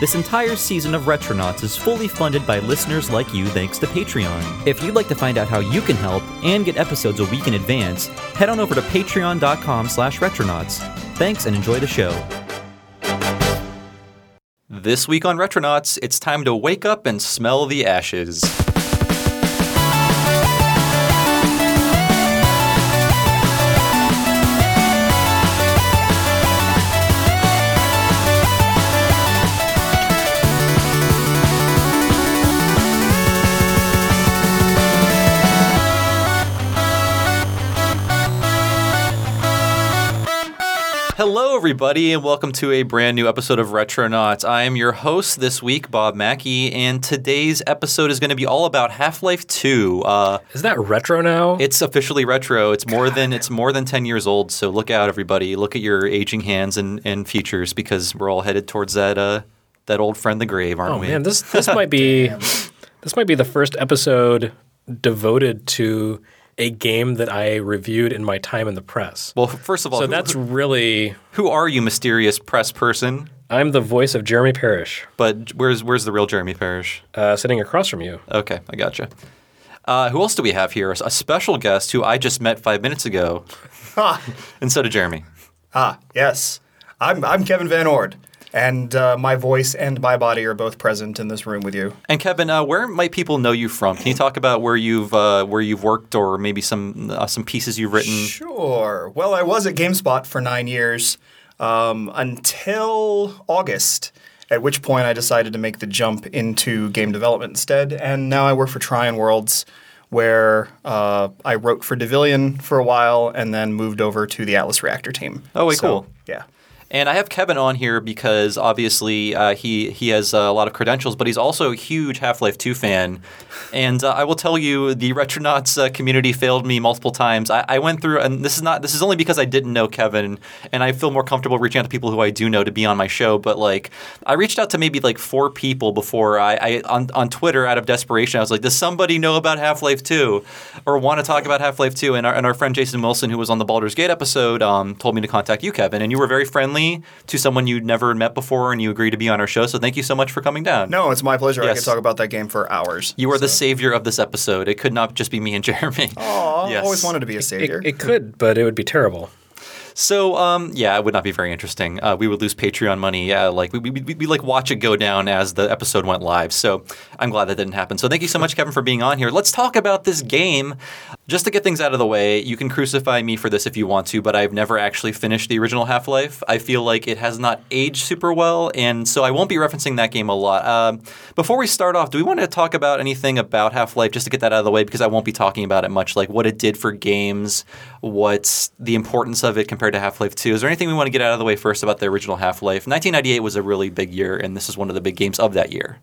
This entire season of Retronauts is fully funded by listeners like you thanks to Patreon. If you'd like to find out how you can help and get episodes a week in advance, head on over to patreon.com slash retronauts. Thanks and enjoy the show. This week on Retronauts, it's time to wake up and smell the ashes. Everybody, and welcome to a brand new episode of Retronauts. I am your host this week, Bob Mackey, and today's episode is going to be all about Half Life Two. Uh, Is that retro now? it's officially retro. It's more than it's more than ten years old. So look out, everybody! Look at your aging hands and, and features because we're all headed towards that uh, that old friend, the grave, aren't oh we? man, this this might be this might be the first episode devoted to a game that I reviewed in my time in the press. well, first of all, So who, that's really who are you, mysterious press person? I'm the voice of Jeremy Parish, But where's where's the real Jeremy Parish? uh, sitting across from you. Okay, I gotcha. Uh, who else do we have here? A special guest who I just met five minutes ago, Ah, and so did Jeremy. ah, yes. I'm, I'm Kevin VanOrd, and uh, my voice and my body are both present in this room with you. And Kevin, uh, where might people know you from? Can you talk about where you've uh, where you've worked, or maybe some uh, some pieces you've written? Sure. Well, I was at GameSpot for nine years um, until August, at which point I decided to make the jump into game development instead. And now I work for Trion Worlds, where uh, I wrote for Devilian for a while and then moved over to the Atlas Reactor team. Oh, wait, So, cool. Yeah. And I have Kevin on here because obviously uh, he he has a lot of credentials, but he's also a huge Half Life Two fan. And uh, I will tell you, the Retronauts uh, community failed me multiple times. I, I went through, and this is not this is only because I didn't know Kevin, and I feel more comfortable reaching out to people who I do know to be on my show. But like, I reached out to maybe like four people before I, I on on Twitter out of desperation. I was like, does somebody know about Half Life Two, or want to talk about Half Life Two? And our and our friend Jason Wilson, who was on the Baldur's Gate episode, um, told me to contact you, Kevin, and you were very friendly to someone you'd never met before, and you agree to be on our show. So thank you so much for coming down. No, it's my pleasure. I could talk about that game for hours. You are the savior of this episode. It could not just be me and Jeremy. Aw, Yes. always wanted to be a It, savior. it could, but it would be terrible. So, um, yeah, it would not be very interesting. Uh, we would lose Patreon money. Yeah, like we, we, we, we like watch it go down as the episode went live. So I'm glad that didn't happen. So thank you so much, Kevin, for being on here. Let's talk about this game. Just to get things out of the way, you can crucify me for this if you want to, but I've never actually finished the original Half Life. I feel like it has not aged super well, and so I won't be referencing that game a lot. Um before we start off, do we want to talk about anything about Half Life just to get that out of the way? Because I won't be talking about it much, like what it did for games, what's the importance of it compared to Half Life 2. Is there anything we want to get out of the way first about the original Half Life? 1998 was a really big year, and this is one of the big games of that year.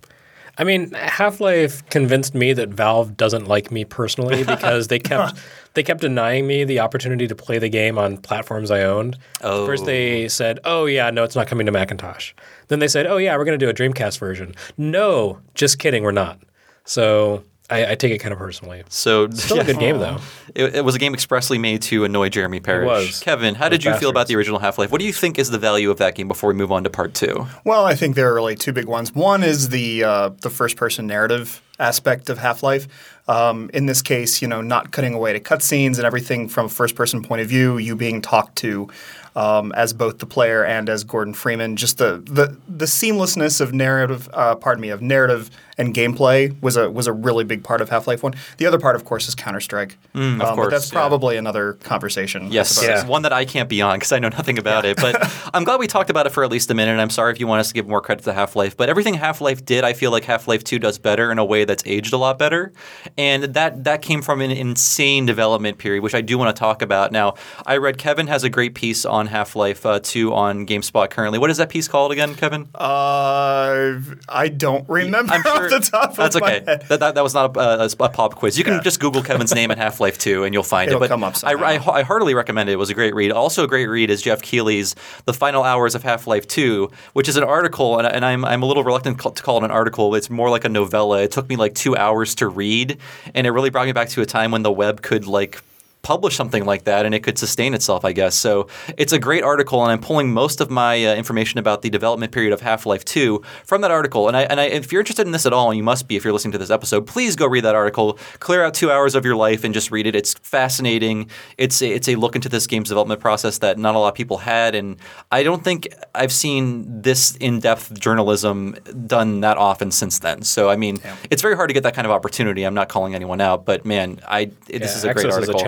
I mean, Half Life convinced me that Valve doesn't like me personally because they kept they kept denying me the opportunity to play the game on platforms I owned. Oh. First they oh. said, "Oh yeah, no, it's not coming to Macintosh." Then they said, "Oh yeah, we're going to do a Dreamcast version." No, just kidding, we're not. So I, I take it kind of personally. So Still a good game though. It, it was a game expressly made to annoy Jeremy Parish. was. Kevin, how did Those you feel about the original Half Life? What do you think is the value of that game before we move on to part two? Well, I think there are really two big ones. One is the uh, the first person narrative aspect of Half Life. Um, in this case, you know, not cutting away to cutscenes and everything from a first person point of view, you being talked to um, as both the player and as Gordon Freeman. Just the the, the seamlessness of narrative, uh, pardon me, of narrative and gameplay was a was a really big part of Half Life One. The other part, of course, is Counter Strike. Mm, of but course, that's yeah. probably another conversation. Yes. Yeah. one that I can't be on because I know nothing about it. But I'm glad we talked about it for at least a minute. And I'm sorry if you want us to give more credit to Half Life. But everything Half Life did, I feel like Half Life 2 does better in a way that's aged a lot better. And that that came from an insane development period, which I do want to talk about. Now, I read Kevin has a great piece on Half Life uh, 2 on GameSpot currently. What is that piece called again, Kevin? Uh, I don't remember I'm sure off the top that's okay. That, that, that was not a, a, a pop quiz. You can Yeah. just Google Kevin's name and Half Life 2 and you'll find It'll it. But come up I, I. I heartily recommend it. It was a great read. Also, a great read is Geoff Keighley's The Final Hours of Half Life 2, which is an article, and, and I'm, I'm a little reluctant to call it an article. It's more like a novella. It took me like two hours to read, and it really brought me back to a time when the web could like publish something like that and it could sustain itself, I guess. So it's a great article, and I'm pulling most of my uh, information about the development period of Half Life 2 from that article. And, I, and I, if you're interested in this at all, and you must be if you're listening to this episode, please go read that article. Clear out two hours of your life and just read it. It's fascinating. It's a, it's a look into this game's development process that not a lot of people had, and I don't think I've seen this in depth journalism done that often since then. So I mean, it's very hard to get that kind of opportunity. I'm not calling anyone out, but man, I this Yeah, is a great access is a article.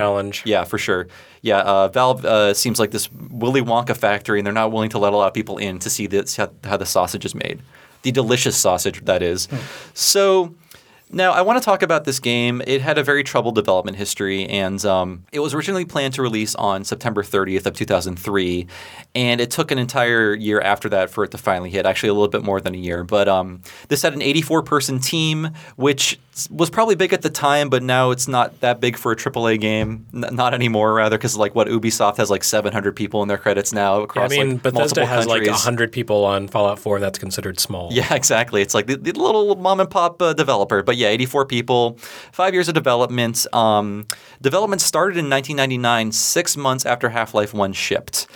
Yeah, for sure. Yeah, uh, Valve uh, seems like this Willy Wonka factory, and they're not willing to let a lot of people in to see this, how, how the sausage is made. The delicious sausage, that is. So. Now, I want to talk about this game. It had a very troubled development history, and um, it was originally planned to release on September 30th of 2003, and it took an entire year after that for it to finally hit. Actually, a little bit more than a year. But um, this had an 84-person team, which was probably big at the time, but now it's not that big for a AAA game. N- not anymore, rather, because like what Ubisoft has like 700 people in their credits now I across mean, like, Bethesda multiple has countries. like 100 people on Fallout 4, that's considered small. Yeah, exactly. It's like the, the little mom and pop uh, developer. But yeah, 84 people, five years of development. Um, development started in 1999, six months after Half Life 1 shipped.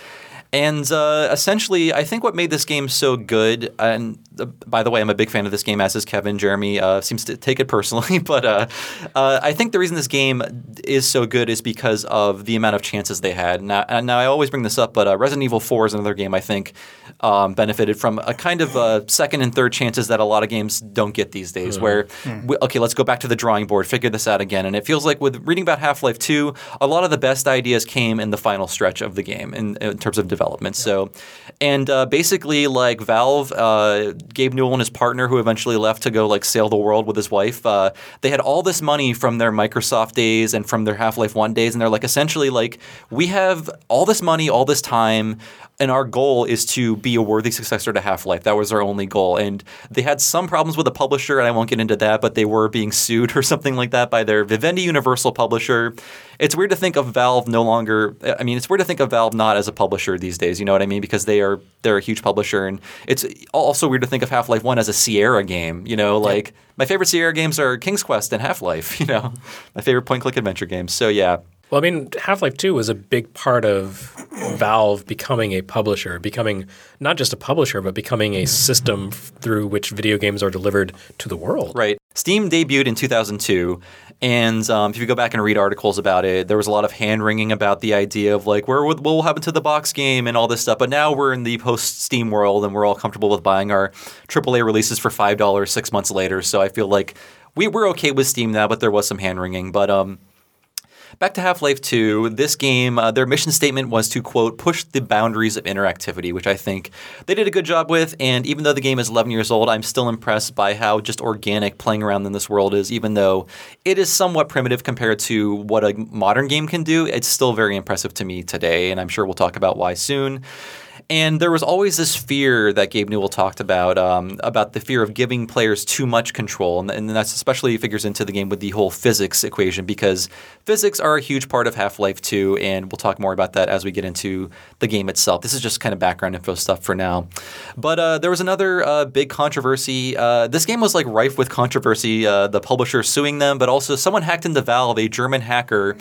And uh, essentially, I think what made this game so good, and uh, by the way, I'm a big fan of this game, as is Kevin. Jeremy uh, seems to take it personally, but uh, uh, I think the reason this game is so good is because of the amount of chances they had. Now, now I always bring this up, but uh, Resident Evil 4 is another game I think um, benefited from a kind of uh, second and third chances that a lot of games don't get these days. Where, we, okay, let's go back to the drawing board, figure this out again. And it feels like with reading about Half Life 2, a lot of the best ideas came in the final stretch of the game in, in terms of development. So, and uh, basically, like Valve, uh, Gabe Newell and his partner, who eventually left to go like sail the world with his wife, uh, they had all this money from their Microsoft days and from their Half Life 1 days. And they're like, essentially, like, we have all this money, all this time and our goal is to be a worthy successor to Half Life. That was our only goal. And they had some problems with the publisher, and I won't get into that, but they were being sued or something like that by their Vivendi Universal publisher. It's weird to think of Valve no longer. I mean, it's weird to think of Valve not as a publisher these days. You know what I mean? Because they are they're a huge publisher, and it's also weird to think of Half Life One as a Sierra game. You know, like my favorite Sierra games are King's Quest and Half Life. You know, my favorite point click adventure games. So yeah, Well, I mean, Half Life 2 was a big part of Valve becoming a publisher, becoming not just a publisher, but becoming a system through which video games are delivered to the world. Right. Steam debuted in 2002, and um, if you go back and read articles about it, there was a lot of hand wringing about the idea of like, where what will happen to the box game and all this stuff. But now we're in the post Steam world, and we're all comfortable with buying our AAA releases for five dollars six months later. So I feel like we we're okay with Steam now, but there was some hand wringing. But um, Back to Half Life 2, this game, uh, their mission statement was to, quote, push the boundaries of interactivity, which I think they did a good job with. And even though the game is 11 years old, I'm still impressed by how just organic playing around in this world is, even though it is somewhat primitive compared to what a modern game can do. It's still very impressive to me today, and I'm sure we'll talk about why soon. And there was always this fear that Gabe Newell talked about, um, about the fear of giving players too much control. And, and that's especially figures into the game with the whole physics equation because physics are a huge part of Half Life 2. And we'll talk more about that as we get into the game itself. This is just kind of background info stuff for now. But uh, there was another uh, big controversy. Uh, this game was like rife with controversy, uh, the publisher suing them, but also someone hacked into Valve, a German hacker,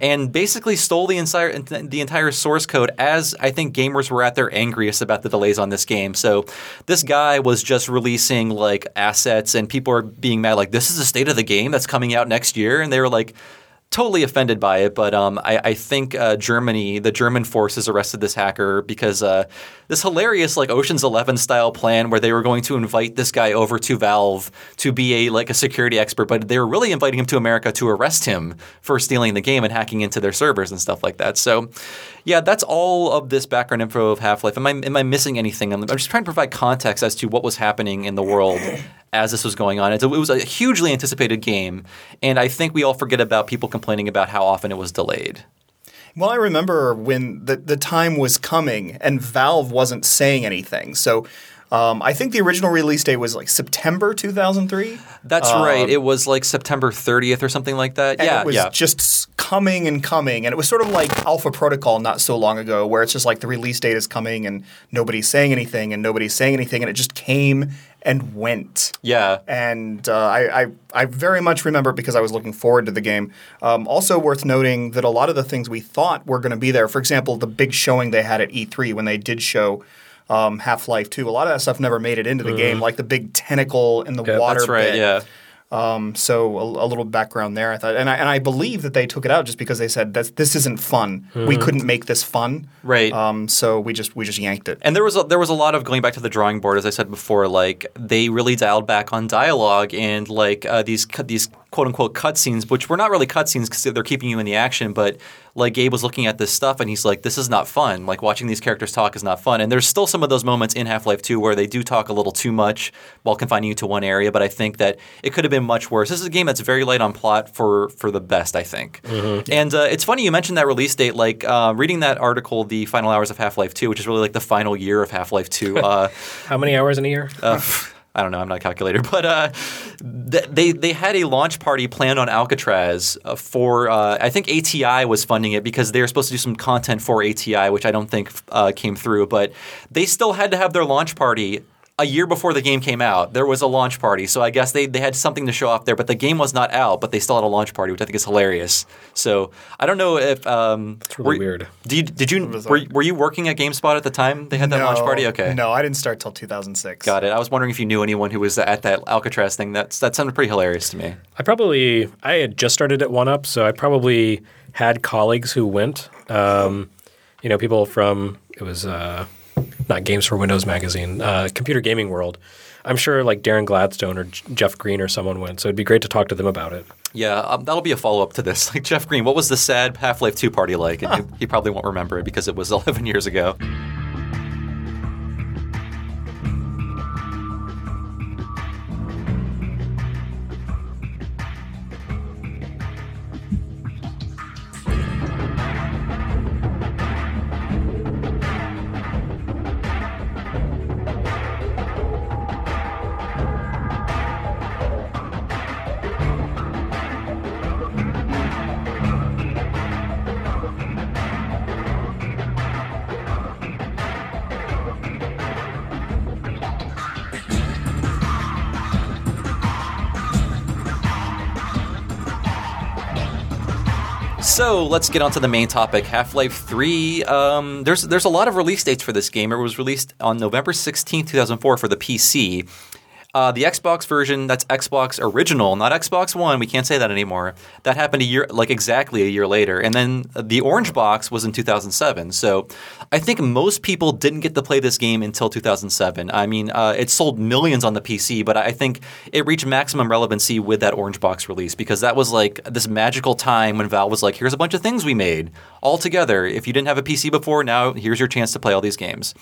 and basically stole the entire, the entire source code as I think gamers were at their angriest about the delays on this game. So this guy was just releasing like assets, and people are being mad, like, this is the state of the game that's coming out next year. And they were like, totally offended by it, but um, I, I think uh, Germany, the German forces arrested this hacker because uh, this hilarious like Ocean's Eleven style plan where they were going to invite this guy over to Valve to be a like a security expert, but they were really inviting him to America to arrest him for stealing the game and hacking into their servers and stuff like that. So, yeah, that's all of this background info of Half Life. Am I am I missing anything? I'm, I'm just trying to provide context as to what was happening in the world as this was going on. A, it was a hugely anticipated game, and I think we all forget about people complaining about how often it was delayed. Well, I remember when the, the time was coming and Valve wasn't saying anything. So Um, I think the original release date was like September 2003. That's right. It was like September 30th or something like that. Yeah, it was yeah. just coming and coming. And it was sort of like Alpha Protocol not so long ago, where it's just like the release date is coming and nobody's saying anything and nobody's saying anything. And it just came and went. yeah. And uh, I, I, I very much remember because I was looking forward to the game. Um, also worth noting that a lot of the things we thought were going to be there, for example, the big showing they had at E3 when they did show um, Half Life 2, a lot of that stuff never made it into the game, like the big tentacle in the Yeah, water That's right. bit. Yeah. So a, a little background there, I thought, and I, and I believe that they took it out just because they said that this isn't fun. We couldn't make this fun, Right. Um, so we just we just yanked it. And there was a, there was a lot of going back to the drawing board, as I said before. Like they really dialed back on dialogue and like uh, these these quote unquote cutscenes, which were not really cutscenes because they're keeping you in the action. But like Gabe was looking at this stuff and he's like, "This is not fun. Like watching these characters talk is not fun." And there's still some of those moments in Half Life Two where they do talk a little too much while confining you to one area. But I think that it could have been much worse. This is a game that's very light on plot for for the best, I think. And uh, it's funny you mentioned that release date. Like uh, reading that article, "The Final Hours of Half Life 2, which is really like the final year of Half Life 2. Uh, How many hours in a year? I don't know. I'm not a calculator, but uh, they they had a launch party planned on Alcatraz uh, for. Uh, I think ATI was funding it because they were supposed to do some content for ATI, which I don't think uh, came through. But they still had to have their launch party. A year before the game came out, there was a launch party. So I guess they, they had something to show off there, but the game was not out, but they still had a launch party, which I think is hilarious. So I don't know if. Um, it's really weird. Did you, did you were, were you working at GameSpot at the time they had that launch party? Okay. No, I didn't start till 2006. Got it. I was wondering if you knew anyone who was at that Alcatraz thing. That's that sounded pretty hilarious to me. I probably I had just started at One Up, so I probably had colleagues who went. Um, you know, people from it was uh, not Games for Windows magazine, uh, Computer Gaming World. I'm sure like Darren Gladstone or J- Jeff Green or someone went, so it'd be great to talk to them about it. Yeah, um, that'll be a follow up to this. Like Jeff Green, what was the sad Half Life Two party like? And he, he probably won't remember it because it was 11 years ago. Let's get on to the main topic. Half Life Three. Um, there's there's a lot of release dates for this game. It was released on November 16, 2004, for the PC. Uh, the Xbox version, that's Xbox original, not Xbox One. We can't say that anymore. That happened a year, like exactly a year later. And then the Orange Box was in 2007. So I think most people didn't get to play this game until 2007. I mean, uh, it sold millions on the PC, but I think it reached maximum relevancy with that Orange Box release because that was like this magical time when Valve was like, here's a bunch of things we made all together. If you didn't have a PC before, now here's your chance to play all these games.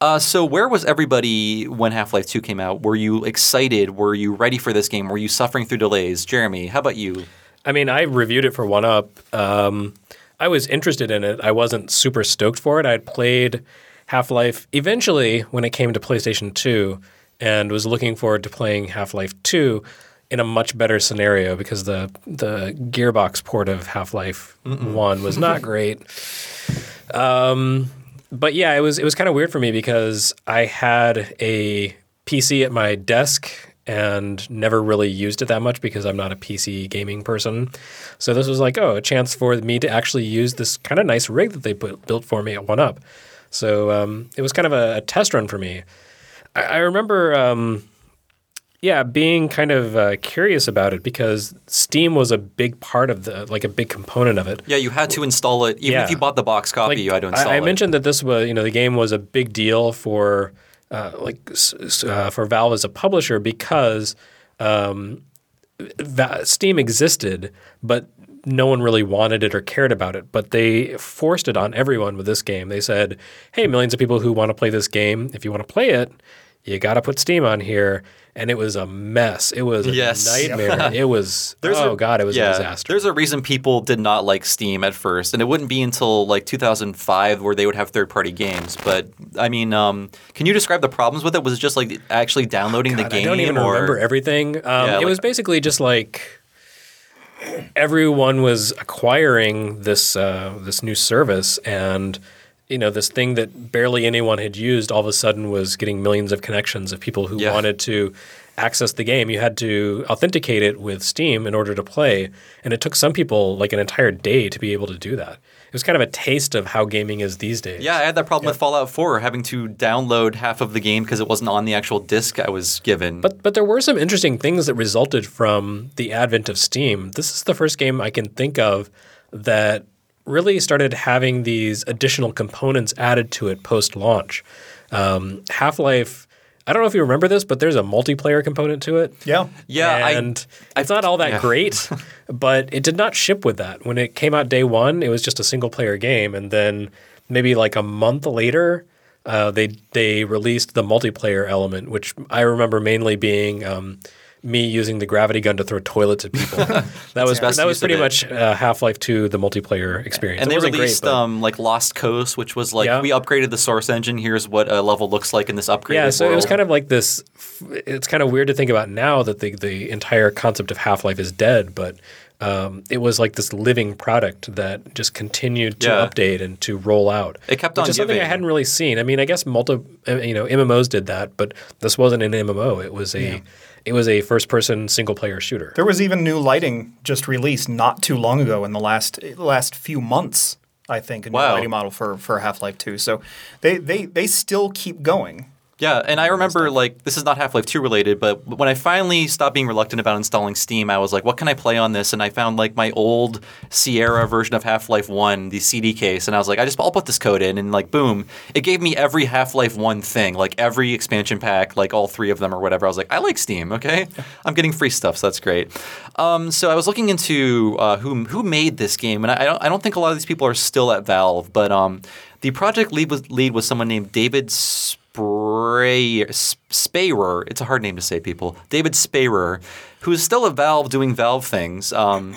Uh, so where was everybody when Half-Life 2 came out? Were you excited? Were you ready for this game? Were you suffering through delays? Jeremy, how about you? I mean, I reviewed it for One Up. Um, I was interested in it. I wasn't super stoked for it. I had played Half Life eventually when it came to PlayStation 2 and was looking forward to playing Half Life 2 in a much better scenario because the, the Gearbox port of Half Life 1 was not great. Um, but yeah, it was it was kind of weird for me because I had a PC at my desk and never really used it that much because I'm not a PC gaming person. So this was like, oh, a chance for me to actually use this kind of nice rig that they put, built for me at One Up. So um, it was kind of a, a test run for me. I, I remember, um, yeah, being kind of uh, curious about it because Steam was a big part of the, like a big component of it. Yeah, you had to install it. Even Yeah. if you bought the box copy, you had to install I, I it. mentioned that this was, you know, the game was a big deal for uh, like uh, for Valve as a publisher because um, Steam existed, but no one really wanted it or cared about it. But they forced it on everyone with this game. They said, "Hey, millions of people who want to play this game, if you want to play it." You got to put Steam on here. And it was a mess. It was a Yes. nightmare. it was, oh a- God, it was yeah, a disaster. There's a reason people did not like Steam at first, and it wouldn't be until like 2005 where they would have third-party games. But I mean, um, can you describe the problems with it? Was it just like actually downloading the God, game? I don't even or remember everything. Um, Yeah, it was basically just like everyone was acquiring this uh, this new service, and you know this thing that barely anyone had used, all of a sudden was getting millions of connections of people who Yeah. wanted to access the game. You had to authenticate it with Steam in order to play, and it took some people like an entire day to be able to do that. It was kind of a taste of how gaming is these days. Yeah, I had that problem with Fallout 4, having to download half of the game because it wasn't on the actual disc I was given. But but there were some interesting things that resulted from the advent of Steam. This is the first game I can think of that really started having these additional components added to it post launch. Um, Half Life. I don't know if you remember this, but there's a multiplayer component to it. Yeah. yeah, I- and it's not all that yeah. great, but it did not ship with that. When it came out day one, it was just a single player game, and then maybe like a month later, uh, they they released the multiplayer element, which I remember mainly being um, me using the gravity gun to throw toilets at people. that was that was pretty much uh, Half Life Two, the multiplayer experience. and It they released great, um, like Lost Coast, which was like Yeah. we upgraded the source engine. Here's what a level looks like in this upgrade. Yeah, so it was kind of like this. It's kind of weird to think about now that the the entire concept of Half Life is dead, but um, it was like this living product that just continued to Yeah. update and to roll out. It kept which on is something I hadn't really seen. I mean, I guess multi, uh, you know, MMOs did that, but this wasn't an MMO. It was a it was a first person single player shooter. There was even new lighting just released not too long ago in the last last few months. I think a new Wow. lighting model for, for Half Life Two. So they, they they still keep going. Yeah, and I remember like this is not Half Life Two related, but when I finally stopped being reluctant about installing Steam, I was like, "What can I play on this?" And I found like my old Sierra version of Half Life One, the CD case, and I was like, "I just I'll put this code in," and like boom, it gave me every Half Life One thing, like every expansion pack, like all three of them or whatever. I was like, "I like Steam, okay, I'm getting free stuff, so that's great." Um, so I was looking into uh, who who made this game, and I, I don't I don't think a lot of these people are still at Valve, but um, the project lead was lead was someone named David. Sprayer, it's a hard name to say, people. David Speyrer, who is still at Valve doing Valve things. Um,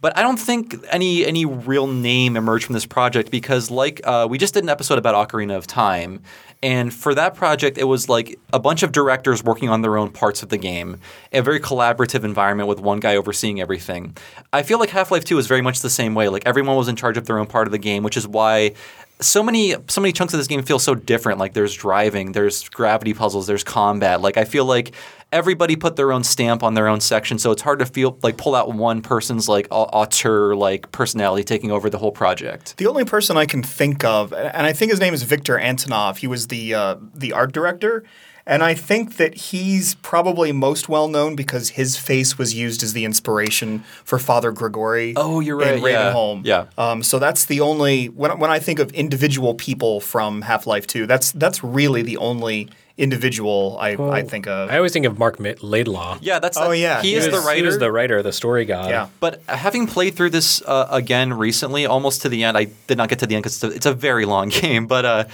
but I don't think any any real name emerged from this project because, like, uh, we just did an episode about Ocarina of Time, and for that project, it was like a bunch of directors working on their own parts of the game, a very collaborative environment with one guy overseeing everything. I feel like Half Life Two is very much the same way. Like everyone was in charge of their own part of the game, which is why so many so many chunks of this game feel so different. Like there's driving, there's gravity puzzles, there's combat. Like I feel like everybody put their own stamp on their own section, so it's hard to feel like pull out one person's like au- auteur like personality taking over the whole project. The only person I can think of, and I think his name is Viktor Antonov. He was the uh, the art director, and I think that he's probably most well known because his face was used as the inspiration for Father Grigori. Oh, you're right, In yeah. Ravenholm. Yeah. Um, so that's the only when when I think of individual people from Half Life Two, that's that's really the only individual I, I think of. I always think of Marc Laidlaw. Yeah, that's Oh, that- yeah. He He is He the writer. He was the writer, the story guy. yeah. But having played through this uh, again recently, almost to the end, I did not get to the end because it's, a- it's a very long game. But uh,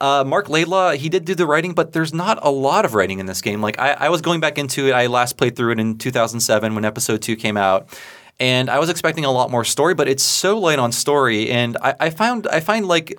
uh, Marc Laidlaw, he did do the writing, but there's not a lot of writing in this game. Like I, I was going back into it. I last played through it in 2007 when Episode Two came out. And I was expecting a lot more story, but it's so light on story. And I, I found I find like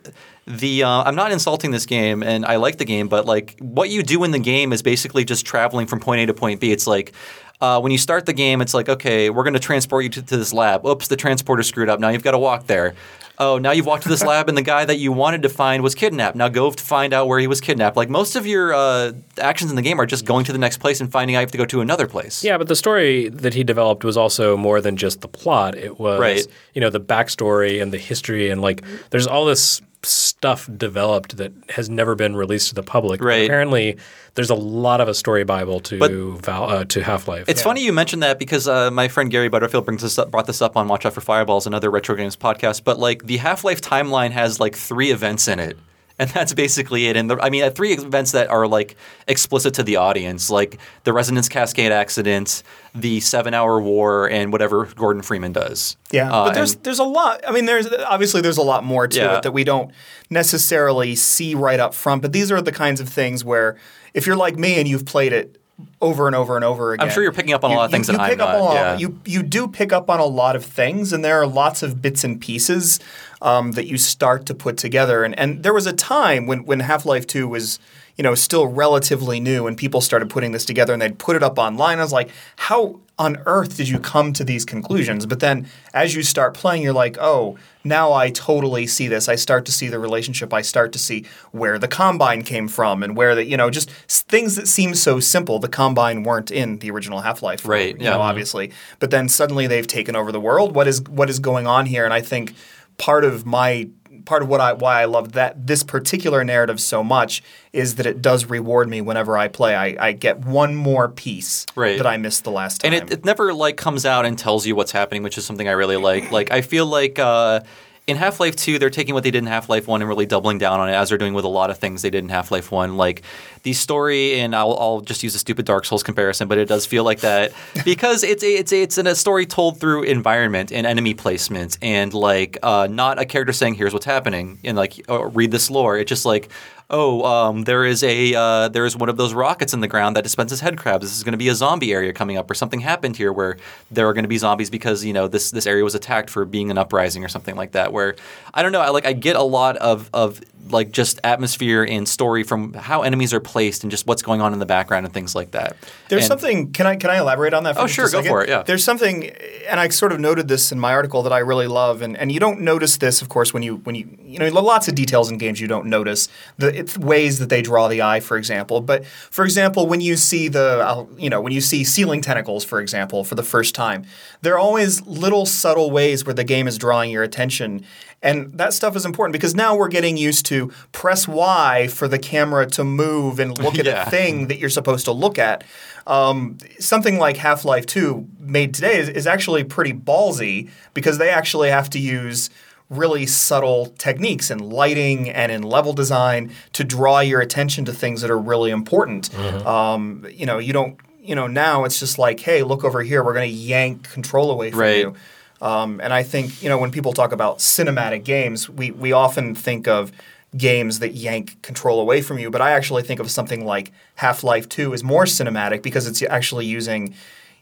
the uh, I'm not insulting this game, and I like the game, but like what you do in the game is basically just traveling from point A to point B. It's like uh, when you start the game, it's like, okay, we're going to transport you to, to this lab. Oops, the transporter screwed up. Now you've got to walk there. Oh, now you've walked to this lab, and the guy that you wanted to find was kidnapped. Now go to find out where he was kidnapped. Like most of your uh, actions in the game are just going to the next place and finding out you have to go to another place. Yeah, but the story that he developed was also more than just the plot. It was, Right. you know, the backstory and the history, and like, there's all this stuff developed that has never been released to the public. But Right. apparently, there's a lot of a story bible to Val, uh, to Half Life. It's funny you mentioned that because uh, my friend Gary Butterfield brings this up, brought this up on Watch Out for Fireballs, another retro games podcast. But like the Half Life timeline has like three events in it, and that's basically it. And the, I mean, uh, three events that are like explicit to the audience, like the Resonance Cascade accident, the Seven Hour War, and whatever Gordon Freeman does. Yeah, Uh, but there's and- there's a lot. I mean, there's obviously there's a lot more to Yeah. it that we don't necessarily see right up front. But these are the kinds of things where if you're like me and you've played it over and over and over again, I'm sure you're picking up on a you- lot of things you that I'm pick up not, on a- yeah. You you do pick up on a lot of things, and there are lots of bits and pieces um, that you start to put together. And and there was a time when when Half Life Two was you know still relatively new, and people started putting this together, and they'd put it up online. I was like, how on earth did you come to these conclusions? But then as you start playing, you're like, oh, now I totally see this. I start to see the relationship. I start to see where the Combine came from and where the, you know, just things that seem so simple. The Combine weren't in the original Half Life. Right, You yeah. know, obviously. But then suddenly they've taken over the world. What is what is going on here? And I think part of my part of what I why I love that this particular narrative so much is that it does reward me whenever I play. I, I get one more piece Right. that I missed the last time. and it, it never like comes out and tells you what's happening, which is something I really like. Like I feel like uh, in Half Life Two, they're taking what they did in Half Life One and really doubling down on it, as they're doing with a lot of things they did in Half Life One. Like the story, and I'll, I'll just use a stupid Dark Souls comparison, but it does feel like that because it's a, it's a, it's in a story told through environment and enemy placement, and like uh, not a character saying here's what's happening and like oh, read this lore. It's just like oh, um, there is a uh, there is one of those rockets in the ground that dispenses head crabs. This is going to be a zombie area coming up, or something happened here where there are going to be zombies because you know this this area was attacked for being an uprising or something like that. Where I don't know, I like I get a lot of of like just atmosphere and story from how enemies are placed and just what's going on in the background and things like that. There's And- something. Can I can I elaborate on that? For Oh, sure, a go second? for it, yeah. There's something, and I sort of noted this in my article that I really love, and, and you don't notice this, of course, when you when you you know lots of details in games you don't notice the ways that they draw the eye, for example. But for example, when you see the you know when you see ceiling tentacles, for example, for the first time, there are always little subtle ways where the game is drawing your attention. And that stuff is important because now we're getting used to press Y for the camera to move and look at Yeah. a thing that you're supposed to look at. Um, something like Half Life 2 made today is, is actually pretty ballsy because they actually have to use really subtle techniques in lighting and in level design to draw your attention to things that are really important. Um, you know, you don't, you know, now it's just like, hey, look over here, we're going to yank control away from Right. you. Um, and I think you know when people talk about cinematic games, we we often think of games that yank control away from you. But I actually think of something like Half Life Two is more cinematic because it's actually using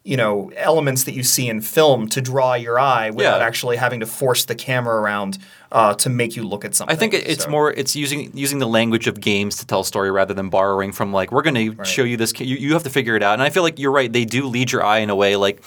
you know elements that you see in film to draw your eye without Yeah. actually having to force the camera around uh, to make you look at something. I think it's So- more it's using using the language of games to tell a story rather than borrowing from like we're going to show you this. You, you have to figure it out, and I feel like you're right. They do lead your eye in a way like.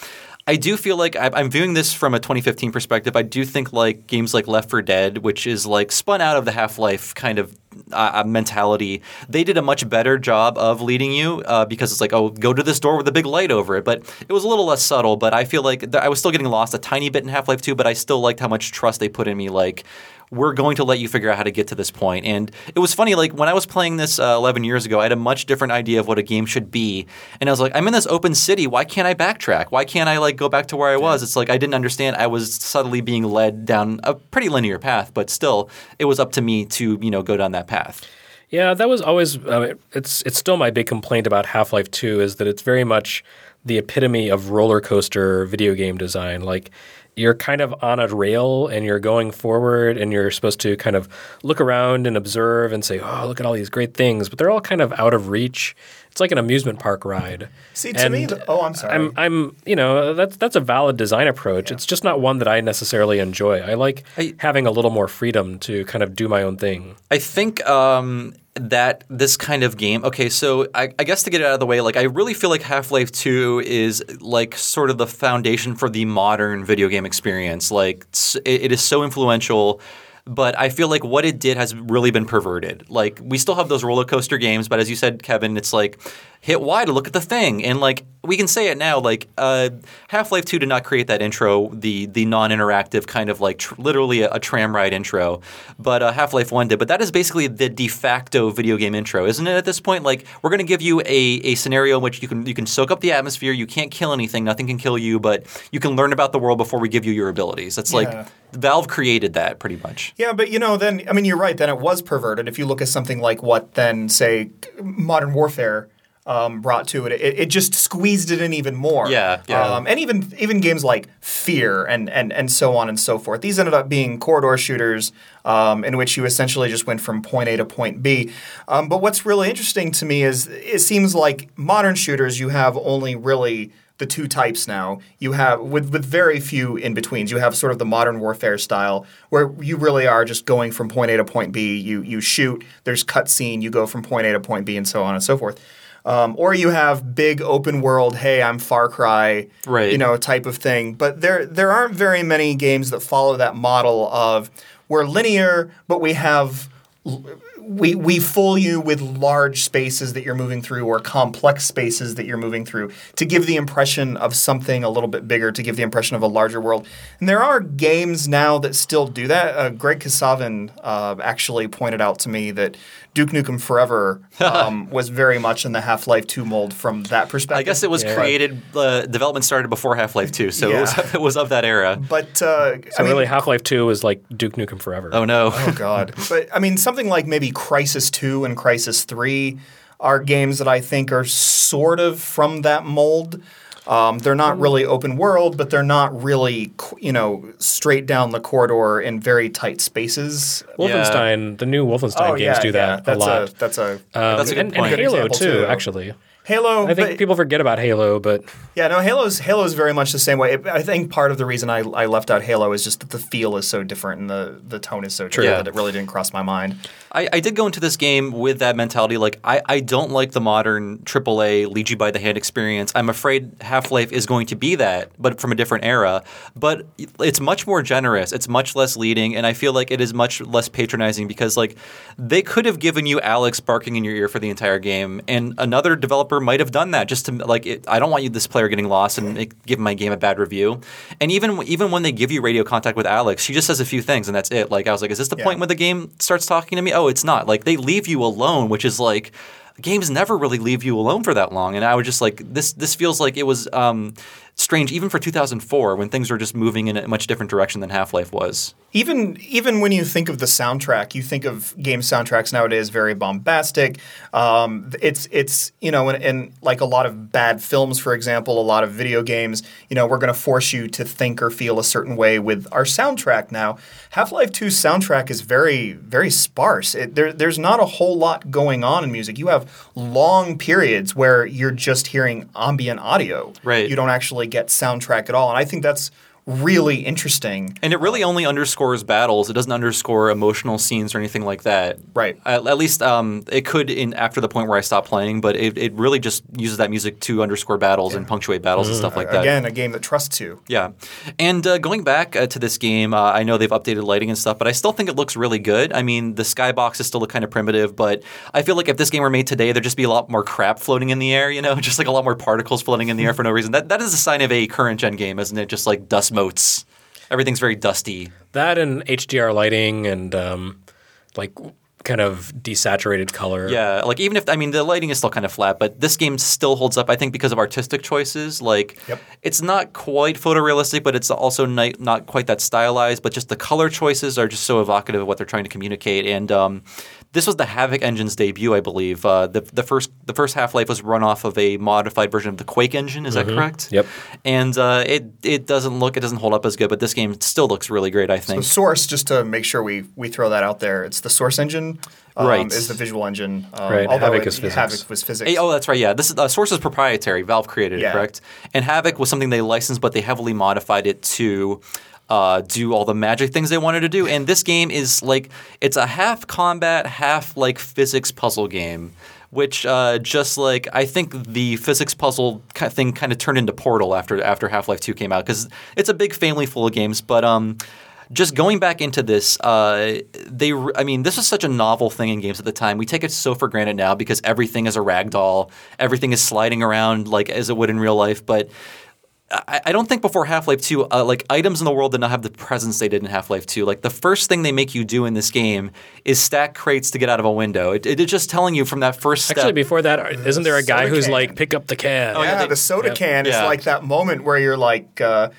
I do feel like I'm viewing this from a 2015 perspective. I do think like games like Left 4 Dead, which is like spun out of the Half Life kind of uh, uh, mentality, they did a much better job of leading you uh, because it's like, oh, go to this door with a big light over it. But it was a little less subtle. But I feel like th- I was still getting lost a tiny bit in Half Life 2, but I still liked how much trust they put in me. Like, we're going to let you figure out how to get to this point. And it was funny, like when I was playing this uh, 11 years ago, I had a much different idea of what a game should be. And I was like, I'm in this open city. Why can't I backtrack? Why can't I like go back to where I was? It's like I didn't understand. I was subtly being led down a pretty linear path, but still, it was up to me to you know go down that path. Yeah, that was always. Mean, it's it's still my big complaint about Half Life Two is that it's very much the epitome of roller coaster video game design. Like you're kind of on a rail and you're going forward and you're supposed to kind of look around and observe and say, "Oh, look at all these great things," but they're all kind of out of reach. It's like an amusement park ride. See, to me, And the, oh, I'm sorry. I'm, I'm, you know, that's that's a valid design approach. It's just not one that I necessarily enjoy. I like I- having a little more freedom to kind of do my own thing. I think um, that this kind of game. Okay, so I, I guess to get it out of the way, like I really feel like Half Life Two is like sort of the foundation for the modern video game experience. Like it, it is so influential. But I feel like what it did has really been perverted. Like we still have those roller coaster games, but as you said, Kevin, it's like hit Y to look at the thing, and like we can say it now. Like uh, Half Life Two did not create that intro, the the non interactive kind of like tr- literally a, a tram ride intro, but uh, Half Life One did. But that is basically the de facto video game intro, isn't it? At this point, like we're going to give you a, a scenario in which you can you can soak up the atmosphere. You can't kill anything, nothing can kill you, but you can learn about the world before we give you your abilities. That's Yeah. like Valve created that pretty much. Yeah, but you know, then I mean, you're right. Then it was perverted. If you look at something like what then, say, Modern Warfare um, brought to it. it. It just squeezed it in even more. Yeah, yeah. Um, and even even games like Fear and and and so on and so forth. These ended up being corridor shooters um, in which you essentially just went from point A to point B. Um, but what's really interesting to me is it seems like modern shooters you have only really the two types now. You have with with very few in betweens. You have sort of the modern warfare style where you really are just going from point A to point B. You you shoot. There's cutscene. You go from point A to point B, and so on and so forth. Um, or you have big open world, hey, I'm Far Cry, Right. you know, type of thing. But there there aren't very many games that follow that model of we're linear, but we have we we fool you with large spaces that you're moving through or complex spaces that you're moving through to give the impression of something a little bit bigger, to give the impression of a larger world. And there are games now that still do that. Uh, Greg Kasavin uh, actually pointed out to me that Duke Nukem Forever um, was very much in the Half Life 2 mold from that perspective. I guess it was Yeah. created. Uh, development started before Half Life Two, so it, was, Yeah. it was of that era. But uh, So I mean, really, Half Life Two is like Duke Nukem Forever. Oh no! Oh God! But I mean, something like maybe Crysis Two and Crysis Three are games that I think are sort of from that mold. Um, they're not really open world, but they're not really, you know, straight down the corridor in very tight spaces. Wolfenstein, the new Wolfenstein games do that a Oh, that's lot. A, that's a Um, That's a good and, point. and Halo example, too, too. actually. Halo. I think but- people forget about Halo, but Yeah, no, Halo's Halo's very much the same way. I think part of the reason I, I left out Halo is just that the feel is so different and the, the tone is so different Yeah. that it really didn't cross my mind. I, I did go into this game with that mentality. Like, I, I don't like the modern AAA lead you by the hand experience. I'm afraid Half Life is going to be that, but from a different era. But it's much more generous. It's much less leading, and I feel like it is much less patronizing because, like, they could have given you Alyx barking in your ear for the entire game, and another developer might have done that just to like. It, I don't want you this player getting lost and make, give my game a bad review. And even even when they give you radio contact with Alyx, she just says a few things, and that's it. Like, I was like, is this the Yeah. point where the game starts talking to me? Oh, it's not. Like they leave you alone, which is like games never really leave you alone for that long. And I was just like, this this feels like it was um, strange, even for 2004 when things were just moving in a much different direction than Half Life was. Even even when you think of the soundtrack, you think of game soundtracks nowadays very bombastic. Um, it's it's you know, in, in like a lot of bad films, for example, a lot of video games, you know, we're going to force you to think or feel a certain way with our soundtrack. Now, Half Life 2's soundtrack is very very sparse. It, there, there's not a whole lot going on in music. You have long periods where you're just hearing ambient audio. Right. You don't actually get soundtrack at all, and I think that's really interesting. And it really only underscores battles. It doesn't underscore emotional scenes or anything like that. Right. At, at least um, it could in after the point where I stopped playing, but it, it really just uses that music to underscore battles and punctuate battles and stuff like that. Again, a game that trusts you. Yeah, and uh, going back uh, to this game, uh, I know they've updated lighting and stuff, but I still think it looks really good. I mean, the skybox is still kind of primitive, but I feel like if this game were made today, there'd just be a lot more crap floating in the air. You know, just like a lot more particles floating in the air for no reason. That that is a sign of a current gen game, isn't it? Just like dust motes. Everything's very dusty. that and HDR lighting and um, like kind of desaturated color. Yeah, like even if I mean the lighting is still kind of flat, but this game still holds up. I think because of artistic choices. Like Yep. it's not quite photorealistic, but it's also not, not quite that stylized. But just the color choices are just so evocative of what they're trying to communicate. And um, this was the Havok engine's debut, I believe. Uh, the the first the first Half Life was run off of a modified version of the Quake engine. Is that correct? Yep. And uh, it it doesn't look it doesn't hold up as good, but this game still looks really great. I The think. source, just to make sure we we throw that out there, it's the source engine. Um, Right. Is the visual engine. Um, Right, although Havok it- is physics. Havok was physics. Hey, oh, that's right. Yeah, this is uh, Source is proprietary. Valve created it, Yeah. correct? And Havok was something they licensed, but they heavily modified it to uh, do all the magic things they wanted to do. And this game is like it's a half combat, half like physics puzzle game. Which uh, just like I think the physics puzzle thing kind of turned into Portal after after Half Life Two came out because it's a big family full of games. But um, just going back into this, uh, they, I mean, this was such a novel thing in games at the time. We take it so for granted now because everything is a rag doll, everything is sliding around like as it would in real life. But I, I don't think before Half Life Two, uh, like items in the world did not have the presence they did in Half Life Two. Like the first thing they make you do in this game is stack crates to get out of a window. It, it is just telling you from that first step. Actually, before that, isn't there a guy soda who's can. like, pick up the can? yeah, yeah, they- the soda yeah. can is Yeah. like that moment where you're like, uh,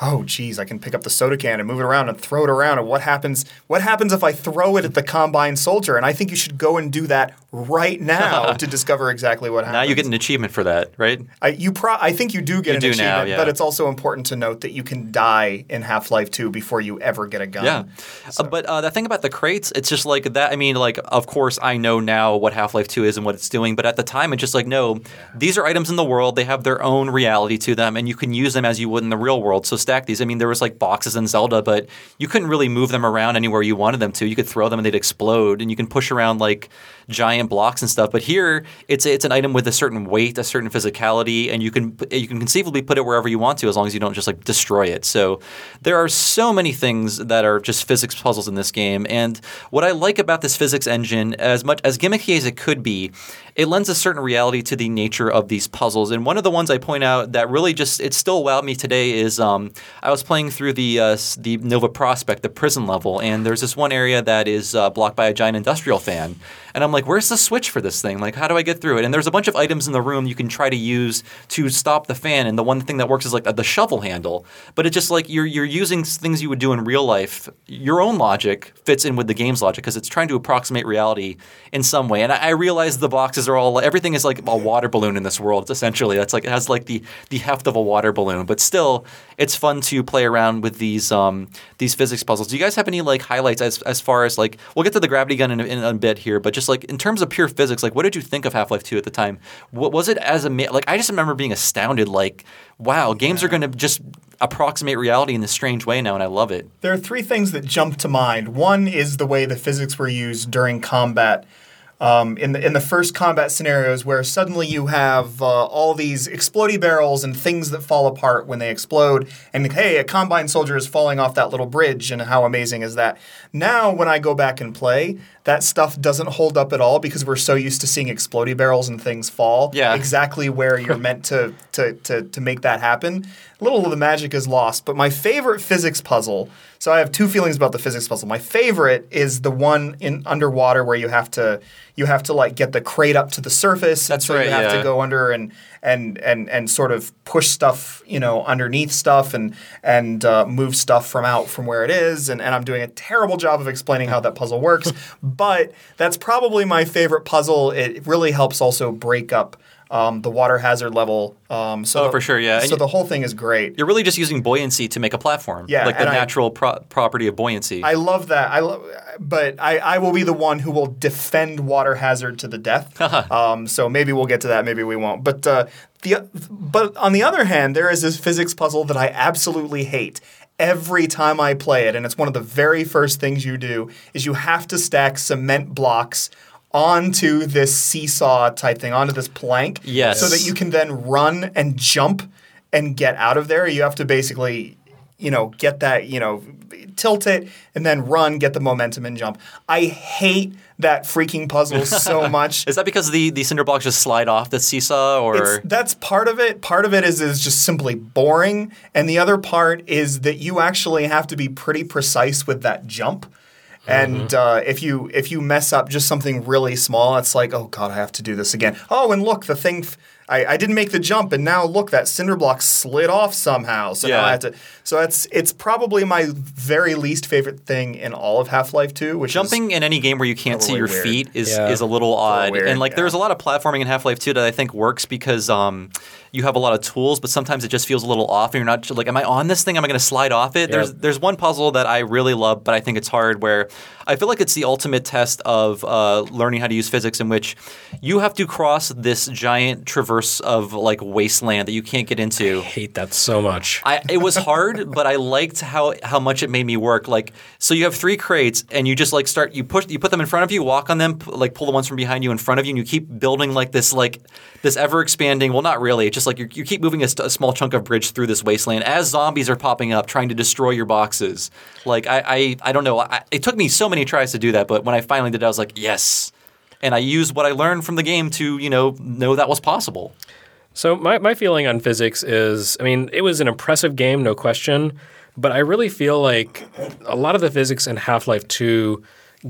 oh geez, I can pick up the soda can and move it around and throw it around. And what happens? What happens if I throw it at the combine soldier? And I think you should go and do that right now to discover exactly what happens. Now you get an achievement for that, right? I, you pro- I think you do get You an do achievement, now, yeah. but it's also important to note that you can die in Half Life 2 before you ever get a gun. Yeah, Uh, but uh, the thing about the crates, it's just like that. I mean, like, of course, I know now what Half Life Two is and what it's doing, but at the time, it's just like, no, these are items in the world. They have their own reality to them, and you can use them as you would in the real world. So stack these. I mean, there was like boxes in Zelda, but you couldn't really move them around anywhere you wanted them to. You could throw them and they'd explode, and you can push around like giant blocks and stuff. But here, it's it's an item with a certain weight, a certain physicality, and you can you can conceivably put it wherever you want to, as long as you don't just like destroy it. So there are so many things that are just physics puzzles in this game, and what I like about this physics engine, as much as gimmicky as it could be, it lends a certain reality to the nature of these puzzles. And one of the ones I point out that really just it still wowed me today is um, I was playing through the uh, the Nova Prospekt, the prison level, and there's this one area that is uh, blocked by a giant industrial fan, and I'm like, where's the switch for this thing? Like, how do I get through it? And there's a bunch of items in the room you can try to use to stop the fan, and the one thing that works is like the shovel handle. But it's just like you're you're using things you would do in real life. Your own logic fits in with the game's logic because it's trying to approximate reality in some way. And I, I realize the boxes are all everything is like a water balloon in this world. It's essentially that's like it has like the the heft of a water balloon, but still it's fun to play around with these um these physics puzzles. Do you guys have any like highlights as as far as like we'll get to the gravity gun in, in a bit here, but just like in terms of pure physics, like what did you think of Half Life Two at the time? What was it as a like I just remember being astounded, like wow, games are going to just approximate reality in this strange way now, and I love it. There are three things that jump to mind. One is the way the physics were used during combat. Um, in the in the first combat scenarios, where suddenly you have uh, all these explodey barrels and things that fall apart when they explode, and hey, a combine soldier is falling off that little bridge, and how amazing is that? Now, when I go back and play, that stuff doesn't hold up at all because we're so used to seeing explodey barrels and things fall Yeah. exactly where you're meant to, to to to make that happen. A little of the magic is lost. But my favorite physics puzzle. So I have two feelings about the physics puzzle. My favorite is the one in underwater where you have to you have to like get the crate up to the surface. That's so right, You have yeah. to go under and and and and sort of push stuff you know underneath stuff and and uh, move stuff from out from where it is. And, and I'm doing a terrible job of explaining how that puzzle works. but that's probably my favorite puzzle. It really helps also break up. Um, the water hazard level. Um, so Oh, for sure, yeah. So you- the whole thing is great. You're really just using buoyancy to make a platform, Yeah, like the and I- natural pro- property of buoyancy. I love that. I love, but I, I will be the one who will defend water hazard to the death. um, so maybe we'll get to that. Maybe we won't. But uh, the but on the other hand, there is this physics puzzle that I absolutely hate. Every time I play it, and it's one of the very first things you do, is you have to stack cement blocks onto this seesaw type thing, onto this plank, Yes. so that you can then run and jump and get out of there. You have to basically, you know, get that, you know, tilt it and then run, get the momentum and jump. I hate that freaking puzzle so much. Is that because the, the cinder blocks just slide off the seesaw, or It's, that's part of it. Part of it is is just simply boring, and the other part is that you actually have to be pretty precise with that jump. And uh, if you if you mess up just something really small, it's like, oh god, I have to do this again. Oh, and look, the thing, f- I, I didn't make the jump, and now look, that cinder block slid off somehow. So now Yeah. I have to. So it's it's probably my very least favorite thing in all of Half Life Two, which is jumping in any game where you can't see your weird. feet is Yeah. is a little odd. weird, and like there's a lot of platforming in Half Life 2 that I think works because um, you have a lot of tools, but sometimes it just feels a little off, and you're not like, am I on this thing? Am I going to slide off it? There's there's one puzzle that I really love, but I think it's hard where I feel like it's the ultimate test of uh, learning how to use physics, in which you have to cross this giant traverse of like wasteland that you can't get into. I hate that so much. I, it was hard, but I liked how how much it made me work. Like, so you have three crates, and you just like start. You push. You put them in front of you. Walk on them. Like pull the ones from behind you in front of you, and you keep building like this like this ever expanding. Well, not really. It's just like you you keep moving a, a small chunk of bridge through this wasteland as zombies are popping up, trying to destroy your boxes. Like I I, I don't know. I, it took me so many tries to do that, but when I finally did, it, I was like, yes. And I used what I learned from the game to you know know that was possible. So my, my feeling on physics is, I mean, it was an impressive game, no question, but I really feel like a lot of the physics in Half-Life 2